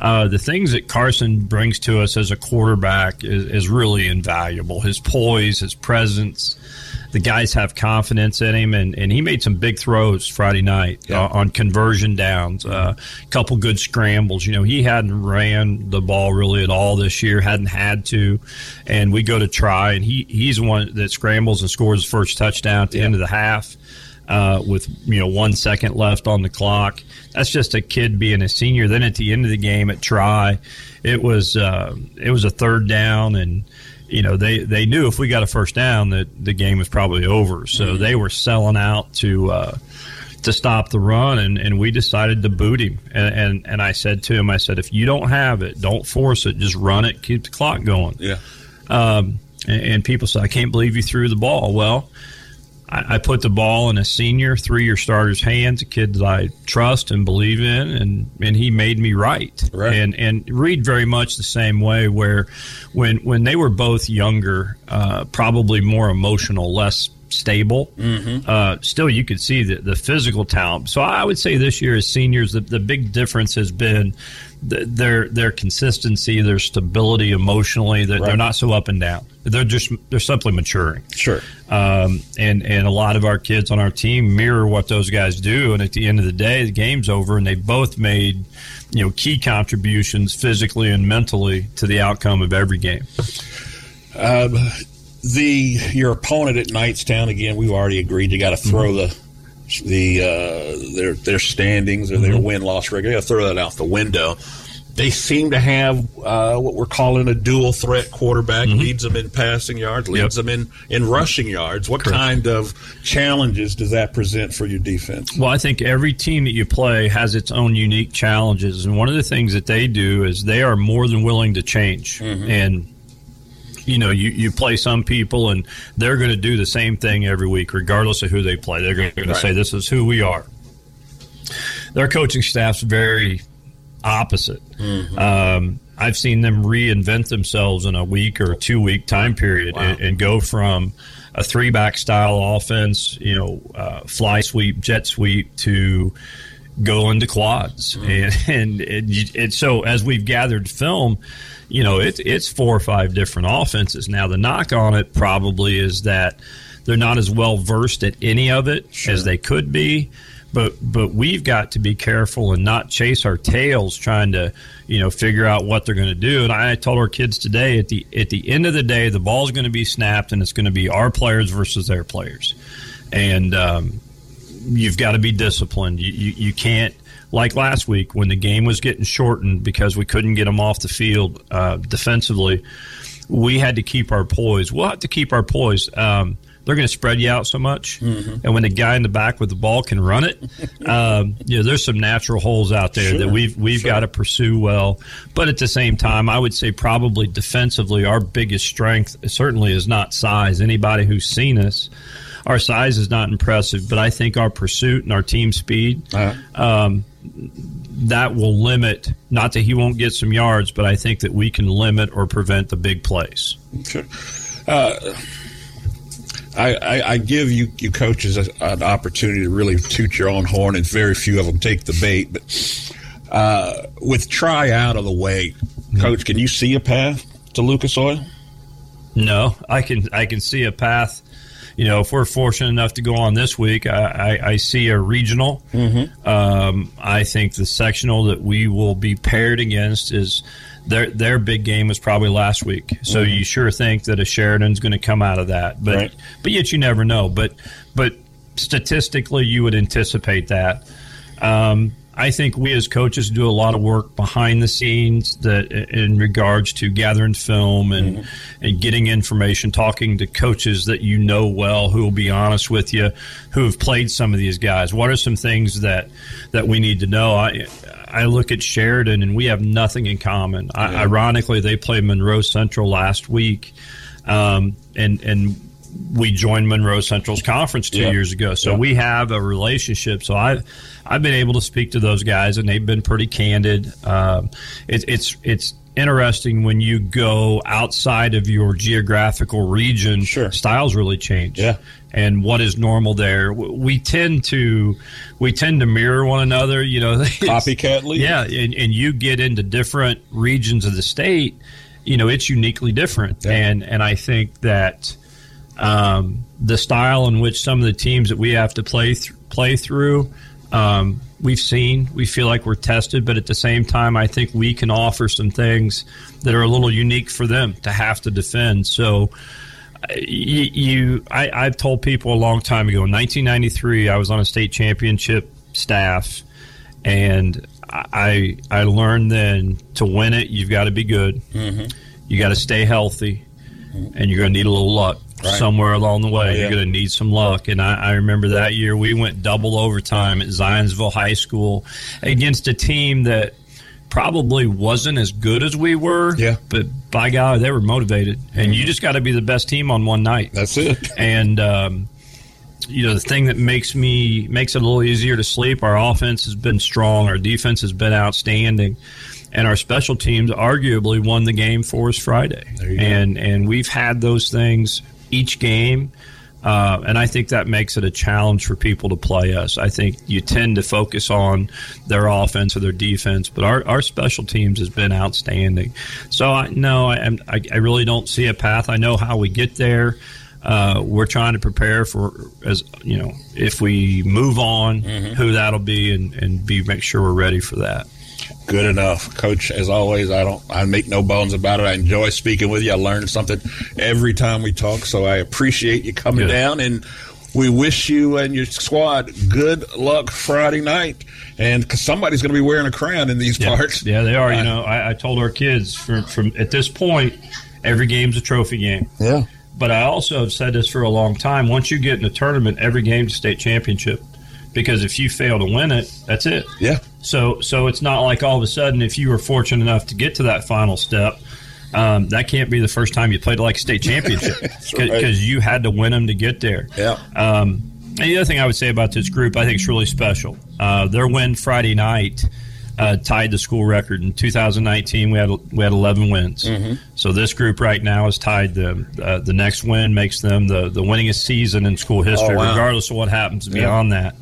Uh, the things that Carson brings to us as a quarterback is, is really invaluable. His poise, his presence. The guys have confidence in him, and, and he made some big throws Friday night uh, on conversion downs. A couple good scrambles. You know, he hadn't ran the ball really at all this year, hadn't had to. And we go to Tri, and he, he's the one that scrambles and scores his first touchdown at the end of the half uh, with you know one second left on the clock. That's just a kid being a senior. Then at the end of the game at Tri, it was uh, it was a third down, and you know they they knew if we got a first down that the game was probably over. So they were selling out to. Uh, to stop the run, and, and we decided to boot him. And, and and I said to him, I said, if you don't have it, don't force it. Just run it, keep the clock going. Yeah. Um, and, and people say, I can't believe you threw the ball. Well, I, I put the ball in a senior three-year starter's hands, a kid that I trust and believe in, and, and he made me right. Right. And and read very much the same way. Where when when they were both younger, uh, probably more emotional, less stable. Mm-hmm. Uh, still, you could see the, the physical talent. So I would say this year as seniors, the, the big difference has been th- their their consistency, their stability emotionally. That Right. they're not so up and down. They're just they're simply maturing. Sure. Um, and and a lot of our kids on our team mirror what those guys do. And at the end of the day, the game's over, and they both made you know key contributions physically and mentally to the outcome of every game. Um, the your opponent at Knightstown again. We've already agreed you got to throw the the uh, their their standings or their Mhm. win loss record. You throw that out the window. They seem to have uh, what we're calling a dual threat quarterback. Leads them in passing yards, leads them in, in rushing yards. What Correct. kind of challenges does that present for your defense? Well, I think every team that you play has its own unique challenges, and one of the things that they do is they are more than willing to change. And you know, you, you play some people, and they're going to do the same thing every week, regardless of who they play. They're going to say, "This is who we are." Their coaching staff's very opposite. Um, I've seen them reinvent themselves in a week or two week time period and, and go from a three back style offense, you know, uh, fly sweep, jet sweep to go into quads. And, and, and, so as we've gathered film, you know, it, it's four or five different offenses. Now, the knock on it probably is that they're not as well versed at any of it as they could be. But but we've got to be careful and not chase our tails trying to you know figure out what they're going to do. And I told our kids today at the at the end of the day, the ball's going to be snapped, and it's going to be our players versus their players. And um, you've got to be disciplined. You, you you can't like last week when the game was getting shortened because we couldn't get them off the field uh, defensively. We had to keep our poise. We'll have to keep our poise. Um, they're going to spread you out so much, Mm-hmm. and when the guy in the back with the ball can run it, um, you know, there's some natural holes out there Sure, that we've we've got to pursue well. But at the same time, I would say probably defensively, our biggest strength certainly is not size. Anybody who's seen us, our size is not impressive, but I think our pursuit and our team speed. Um, that will limit, not that he won't get some yards, but I think that we can limit or prevent the big plays. Sure. Uh, I, I, I give you, you coaches a, an opportunity to really toot your own horn, and very few of them take the bait. But uh, with Tri out of the way, coach, can you see a path to Lucas Oil? No, I can I can see a path. You know, if we're fortunate enough to go on this week, I, I, I see a regional. Mm-hmm. Um, I think the sectional that we will be paired against is their their big game was probably last week. So Mhm. you sure think that a Sheridan's going to come out of that, but Right. but yet you never know. But but statistically, you would anticipate that. Um, I think we as coaches do a lot of work behind the scenes that in regards to gathering film and and getting information, talking to coaches that you know well, who will be honest with you, who have played some of these guys. What are some things that that we need to know? I I look at Sheridan and we have nothing in common. I, ironically, they played Monroe Central last week, um, and and we joined Monroe Central's conference two Yeah. years ago. So Yeah. we have a relationship. So I, I've been able to speak to those guys, and they've been pretty candid. Um, it, it's it's interesting when you go outside of your geographical region. Sure, styles really change. Yeah. And what is normal there? We tend to we tend to mirror one another. You know, Copycat league. Yeah, and, and you get into different regions of the state. You know, it's uniquely different, and and I think that um, the style in which some of the teams that we have to play th- play through, um, we've seen. We feel like we're tested, but at the same time, I think we can offer some things that are a little unique for them to have to defend. So. uh, You, you I, I've told people a long time ago. In 1993, I was on a state championship staff, and I I learned then to win it, you've got to be good. Mhm. You got to stay healthy, and you're going to need a little luck Right. somewhere along the way. Oh, yeah. You're going to need some luck. And I, I remember that year we went double overtime at Zionsville High School against a team that probably wasn't as good as we were. Yeah. But by God, they were motivated. And you just got to be the best team on one night. That's it. And um, you know the thing that makes me makes it a little easier to sleep. Our offense has been strong. Our defense has been outstanding. And our special teams arguably won the game for us Friday. you go. And and we've had those things each game. Uh, and I think that makes it a challenge for people to play us. I think you tend to focus on their offense or their defense, but our, our special teams has been outstanding. So I no, I, I, I really don't see a path. I know how we get there. Uh, we're trying to prepare for as you know if we move on, who that'll be, and, and be make sure we're ready for that. Good enough, Coach. As always, I don't. I make no bones about it. I enjoy speaking with you. I learn something every time we talk, so I appreciate you coming Good. down. And we wish you and your squad good luck Friday night. And because somebody's going to be wearing a crown in these yeah. parts. Yeah, they are. Uh, you know, I, I told our kids from, from at this point, every game's a trophy game. Yeah. But I also have said this for a long time. Once you get in a tournament, every game's a state championship. Because if you fail to win it, that's it. Yeah. So so it's not like all of a sudden if you were fortunate enough to get to that final step, um, that can't be the first time you played like a state championship because right. you had to win them to get there. Yeah. Um, and the other thing I would say about this group, I think is really special. Uh, their win Friday night uh, tied the school record in 2019. We had we had 11 wins. Mhm. So this group right now is tied. The uh, the next win makes them the the winningest season in school history, Oh, wow. regardless of what happens Yeah. beyond that.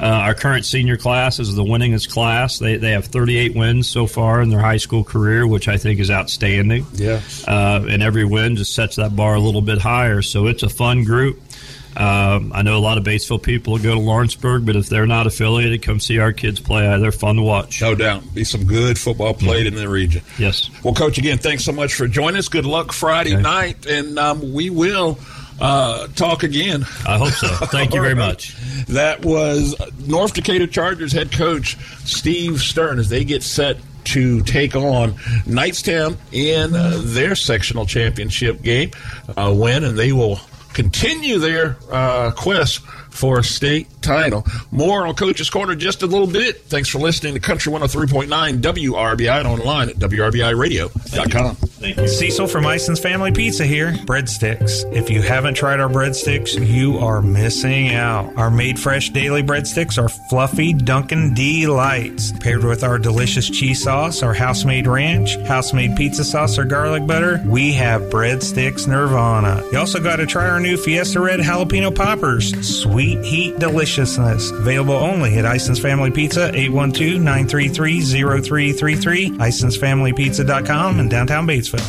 Uh, our current senior class is the winningest class. They, they have 38 wins so far in their high school career, which I think is outstanding. Yeah. Uh, and every win just sets that bar a little bit higher. So it's a fun group. Um, I know a lot of Batesville people go to Lawrenceburg, but if they're not affiliated, come see our kids play. They're fun to watch. No doubt. Be some good football played in the region. Yes. Well, Coach, again, thanks so much for joining us. Good luck Friday night, and um, we will uh, talk again. I hope so. Thank you very much. That was North Decatur Chargers head coach Steve Stern as they get set to take on Knightstown in uh, their sectional championship game uh, win, and they will continue their uh, quest for a state title. More on Coach's Corner just a little bit. Thanks for listening to Country 103.9 WRBI and online at WRBIRadio.com. Thank you. Cecil from Ison's Family Pizza here. Breadsticks. If you haven't tried our breadsticks, you are missing out. Our made fresh daily breadsticks are fluffy Dunkin' delights. Paired with our delicious cheese sauce, our house made ranch, house made pizza sauce, or garlic butter, we have breadsticks nirvana. You also got to try our new Fiesta Red Jalapeno Poppers. Sweet heat deliciousness. Available only at Ison's Family Pizza, 812 933 0333, IsonsFamilyPizza.com, and downtown Batesville.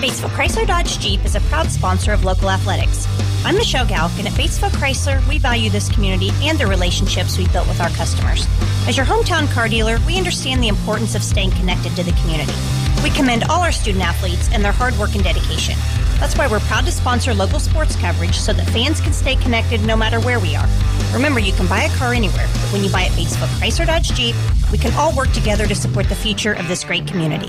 Batesville Chrysler Dodge Jeep is a proud sponsor of local athletics. I'm Michelle Galk, and at Batesville Chrysler, we value this community and the relationships we've built with our customers. As your hometown car dealer, we understand the importance of staying connected to the community. We commend all our student athletes and their hard work and dedication. That's why we're proud to sponsor local sports coverage so that fans can stay connected no matter where we are. Remember, you can buy a car anywhere, but when you buy at Batesville Chrysler Dodge Jeep, we can all work together to support the future of this great community.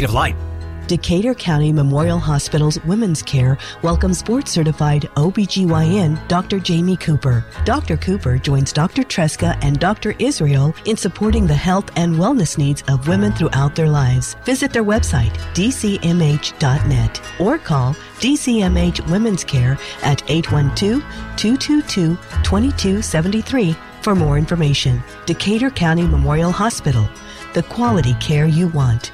of light. Decatur County Memorial Hospital's Women's Care welcomes board certified OBGYN Dr. Jamie Cooper. Dr. Cooper joins Dr. Tresca and Dr. Israel in supporting the health and wellness needs of women throughout their lives. Visit their website, dcmh.net, or call DCMH Women's Care at 812 222 2273 for more information. Decatur County Memorial Hospital, the quality care you want.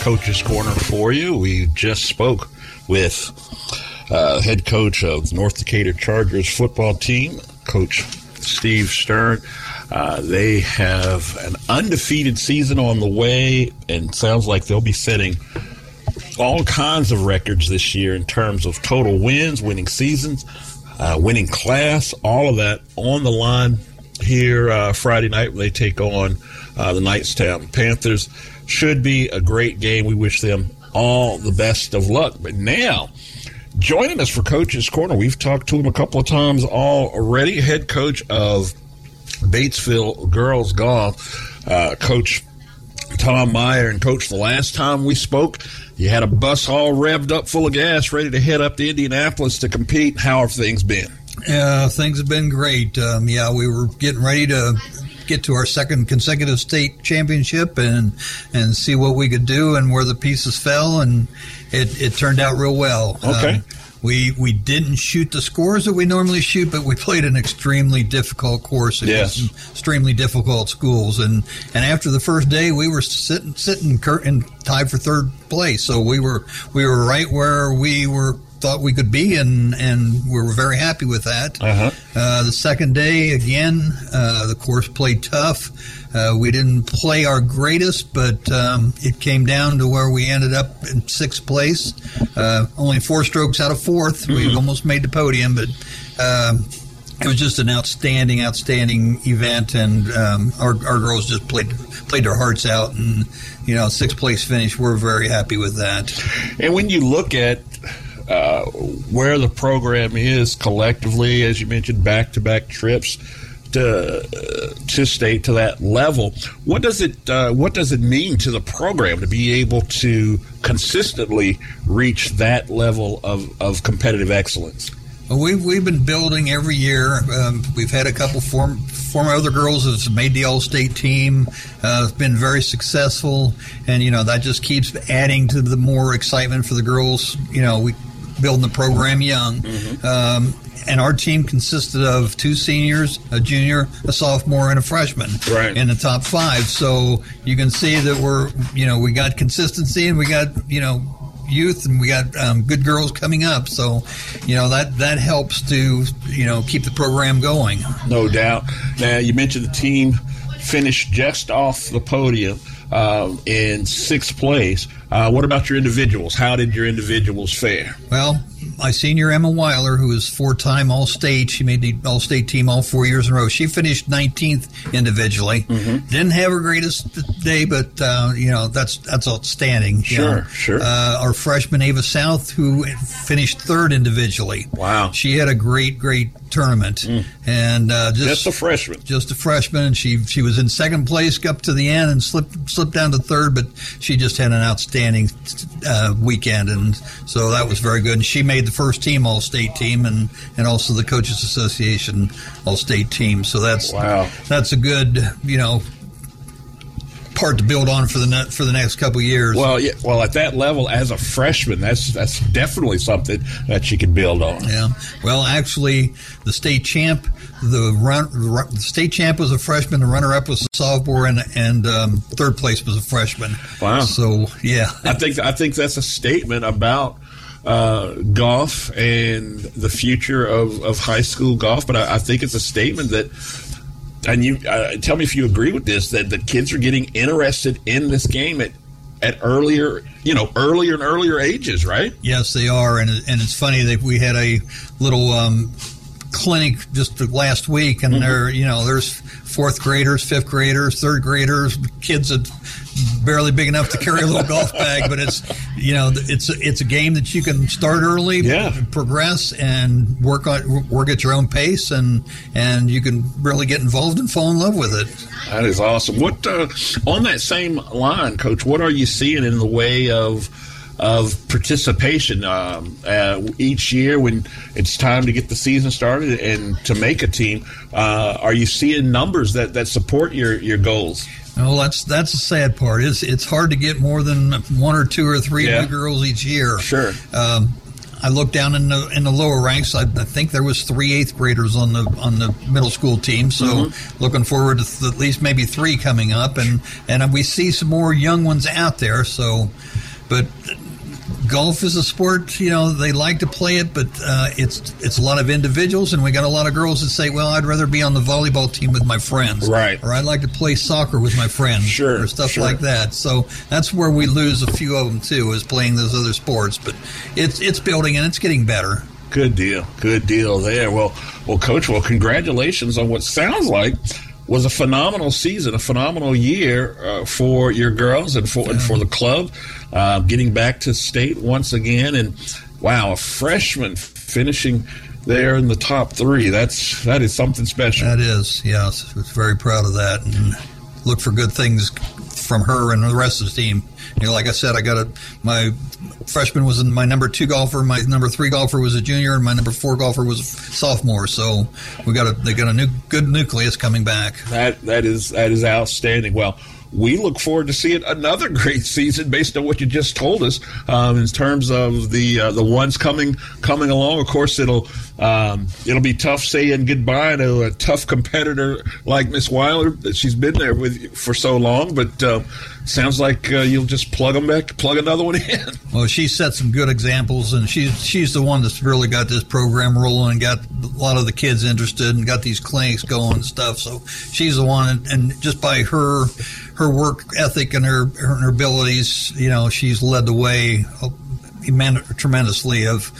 Coach's Corner for you. We just spoke with uh, head coach of North Decatur Chargers football team, Coach Steve Stern. Uh, they have an undefeated season on the way, and sounds like they'll be setting all kinds of records this year in terms of total wins, winning seasons, uh, winning class, all of that on the line here uh, Friday night when they take on uh, the Knightstown Panthers. Should be a great game. We wish them all the best of luck. But now, joining us for Coach's Corner, we've talked to him a couple of times already. Head coach of Batesville Girls Golf, uh, Coach Tom Meyer. And, Coach, the last time we spoke, you had a bus all revved up full of gas, ready to head up to Indianapolis to compete. How have things been? Uh, things have been great. Um, yeah, we were getting ready to get to our second consecutive state championship and and see what we could do and where the pieces fell, and it, it turned out real well. Okay. Um, we we didn't shoot the scores that we normally shoot, but we played an extremely difficult course against Yes. extremely difficult schools. And and after the first day, we were sitting sitting and tied for third place. So we were we were right where we were thought we could be, and and we were very happy with that. Uh-huh. Uh, the second day, again, uh, the course played tough. Uh, we didn't play our greatest, but um, it came down to where we ended up in sixth place. Uh, only four strokes out of 4th We almost made the podium, but um, it was just an outstanding, outstanding event, and um, our, our girls just played played their hearts out, and you know, sixth place finish. We're very happy with that. And when you look at uh, where the program is collectively, as you mentioned, back to back trips to uh, to state to that level, what does it uh, what does it mean to the program to be able to consistently reach that level of, of competitive excellence? Well, we've we've been building every year. Um, we've had a couple form former other girls have made the all state team. Uh, it's been very successful, and you know that just keeps adding to the more excitement for the girls. You know, we building the program young. Um, and our team consisted of two seniors, a junior, a sophomore, and a freshman Right. in the top five. So you can see that we're, you know, we got consistency and we got, you know, youth and we got um, good girls coming up. So, you know, that that helps to, you know, keep the program going. No doubt. Now, you mentioned the team finished just off the podium um, in sixth place. Uh, what about your individuals? How did your individuals fare? Well, my senior Emma Weiler, who is four-time All-State, she made the All-State team all four years in a row. She finished 19th individually. Mm-hmm. Didn't have her greatest day, but uh, you know that's that's outstanding. Sure, know. sure. Uh, our freshman Ava South, who finished third individually. Wow, she had a great, great tournament, and uh, just, Mm. Just a freshman. just a freshman, and she she was in second place up to the end and slipped slipped down to third, but she just had an outstanding uh, weekend, and so that was very good. And she made the first team All State team, and and also the Coaches Association All State team. So that's Wow. that's a good you know part to build on for the ne- for the next couple years. Well, yeah, well, at that level, as a freshman, that's that's definitely something that you can build on. Yeah. Well, actually, the state champ, the run, the state champ was a freshman. The runner-up was a sophomore, and and um, third place was a freshman. Wow. So yeah, I think I think that's a statement about uh, golf and the future of, of high school golf. But I, I think it's a statement that, and you uh, tell me if you agree with this, that the kids are getting interested in this game at at earlier, you know, earlier and earlier ages, right? Yes, they are, and and it's funny that we had a little um, clinic just last week, and there, you know, there's fourth graders, fifth graders, third graders, kids that barely big enough to carry a little golf bag, but it's you know, it's it's a game that you can start early, Yeah. progress, and work on work at your own pace, and and you can really get involved and fall in love with it. That is awesome. What uh, on that same line, Coach? What are you seeing in the way of of participation um, uh, each year when it's time to get the season started and to make a team? Uh, are you seeing numbers that, that support your, your goals? Well, that's that's the sad part. It's it's hard to get more than one or two or three Yeah. new girls each year. Sure. Um, I looked down in the in the lower ranks. I, I think there was three eighth graders on the on the middle school team. So Mhm. looking forward to th- at least maybe three coming up, and and we see some more young ones out there. So, but golf is a sport. You know, they like to play it, but uh, it's it's a lot of individuals, and we got a lot of girls that say, "Well, I'd rather be on the volleyball team with my friends, Right. Or I'd like to play soccer with my friends, Sure, or stuff sure. like that." So that's where we lose a few of them too, is playing those other sports. But it's it's building and it's getting better. Good deal. Good deal there. Well, well, Coach. Well, congratulations on what sounds like was a phenomenal season, a phenomenal year uh, for your girls and for and for the club, uh, getting back to state once again. And wow, a freshman finishing there in the top three. That's that is something special. That is, yes, very proud of that, and look for good things from her and the rest of the team you know, like I said, I got a my freshman was my number two golfer, my number three golfer was a junior, and my number four golfer was a sophomore. So we got a they got a new good nucleus coming back. That that is that is outstanding. Well, we look forward to seeing another great season based on what you just told us um, in terms of the uh, the ones coming coming along. Of course, it'll um, it'll be tough saying goodbye to a tough competitor like Miss Weiler she's been there with for so long. But uh, sounds like uh, you'll just plug them back, plug another one in. Well, she set some good examples, and she's she's the one that's really got this program rolling and got a lot of the kids interested and got these clinics going and stuff. So she's the one, and, and just by her her work ethic and her her abilities, you know, she's led the way tremendously of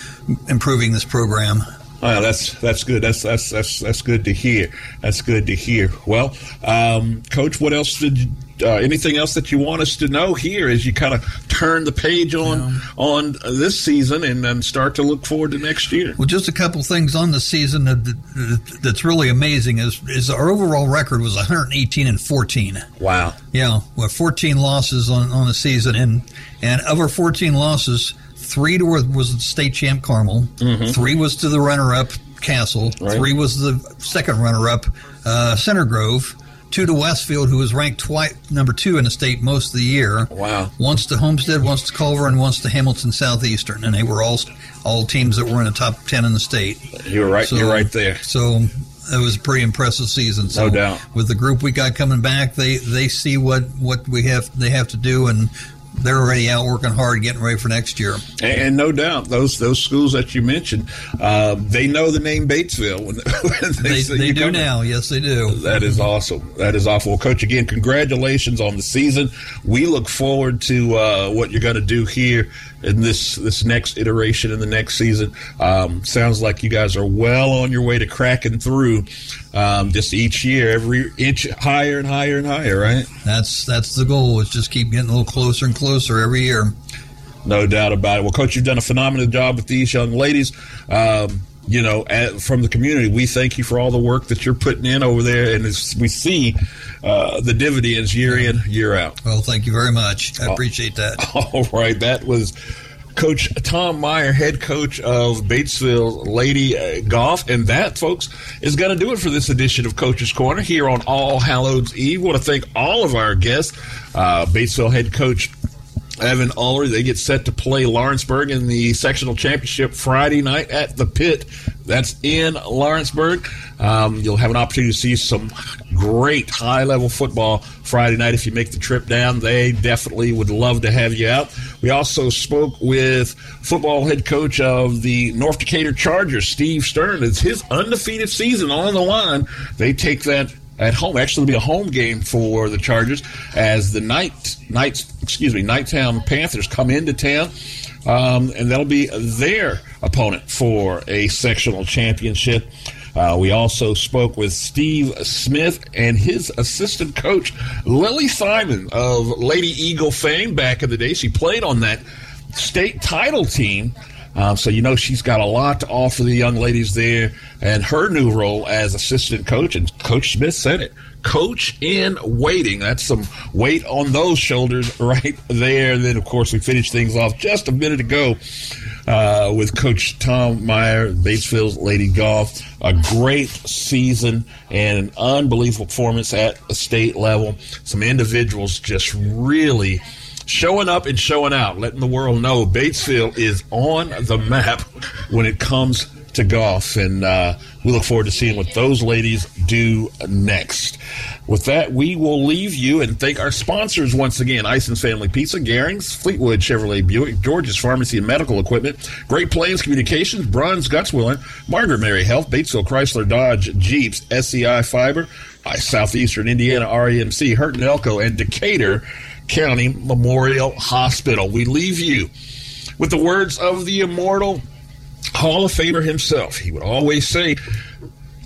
improving this program. Wow, that's that's good. That's that's that's that's good to hear. That's good to hear. Well, um, Coach, what else did? Uh, anything else that you want us to know here as you kind of turn the page on yeah. on this season and then start to look forward to next year? Well, just a couple things on the season that, that's really amazing is is our overall record was 118 and 14. Wow. Yeah, well, 14 losses on on the season, and and of our 14 losses Three to was the state champ Carmel. Mm-hmm. Three was to the runner-up Castle. Right. Three was the second runner-up uh, Center Grove. Two to Westfield, who was ranked twice number two in the state most of the year. Wow! Once to Homestead, once to Culver, and once to Hamilton Southeastern, and they were all all teams that were in the top ten in the state. You're right. So, you're right there. So it was a pretty impressive season. So no doubt. With the group we got coming back, they they see what what we have they have to do, and they're already out working hard, getting ready for next year. And, and no doubt, those those schools that you mentioned, uh, they know the name Batesville. When, when they, they, they do now. Yes, they do. That is awesome. That is awful. Well, Coach, again, congratulations on the season. We look forward to uh, what you're going to do here in this this next iteration in the next season. Um, sounds like you guys are well on your way to cracking through. Um, just each year, every inch higher and higher and higher, right? That's that's the goal. Is just keep getting a little closer and closer every year. No doubt about it. Well, coach, you've done a phenomenal job with these young ladies. Um, you know, at, from the community, we thank you for all the work that you're putting in over there, and as we see uh, the dividends year in, year out. Well, thank you very much. I appreciate that. All right, that was. Coach Tom Meyer, head coach of Batesville Lady uh, Golf. And that, folks, is going to do it for this edition of Coach's Corner here on All Hallows Eve. I want to thank all of our guests. Uh, Batesville head coach Evan Uller. They get set to play Lawrenceburg in the sectional championship Friday night at the pit. That's in Lawrenceburg. Um, you'll have an opportunity to see some great high level football Friday night if you make the trip down. They definitely would love to have you out. We also spoke with football head coach of the North Decatur Chargers, Steve Stern. It's his undefeated season on the line. They take that at home. Actually, it'll be a home game for the Chargers as the night nights excuse me Knightstown Panthers come into town, um, and that'll be their opponent for a sectional championship. Uh, we also spoke with Steve Smith and his assistant coach, Lily Simon of Lady Eagle fame back in the day. She played on that state title team um, so you know she's got a lot to offer the young ladies there, and her new role as assistant coach. And Coach Smith said it: coach in waiting. That's some weight on those shoulders right there. And then, of course, we finished things off just a minute ago uh, with Coach Tom Meyer, Batesville's Lady Golf. A great season and an unbelievable performance at the state level. Some individuals just really showing up and showing out, letting the world know Batesville is on the map when it comes to golf. And uh, we look forward to seeing what those ladies do next. With that, we will leave you and thank our sponsors once again Ison's Family Pizza, Garings, Fleetwood Chevrolet Buick, George's Pharmacy and Medical Equipment, Great Plains Communications, Bronze Gutzwiller, Margaret Mary Health, Batesville Chrysler Dodge Jeeps, SCI Fiber, Southeastern Indiana REMC, Hurton Elko, and Decatur County Memorial Hospital. We leave you with the words of the immortal Hall of Famer himself. He would always say,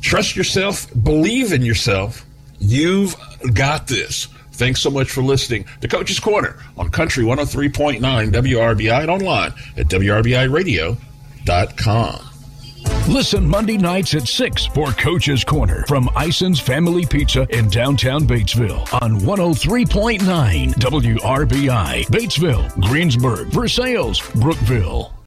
Trust yourself, believe in yourself. You've got this. Thanks so much for listening to Coach's Corner on Country 103.9 WRBI and online at WRBIRadio.com. Listen Monday nights at 6 for Coach's Corner from Ison's Family Pizza in downtown Batesville on 103.9 WRBI. Batesville, Greensburg, Versailles, Brookville.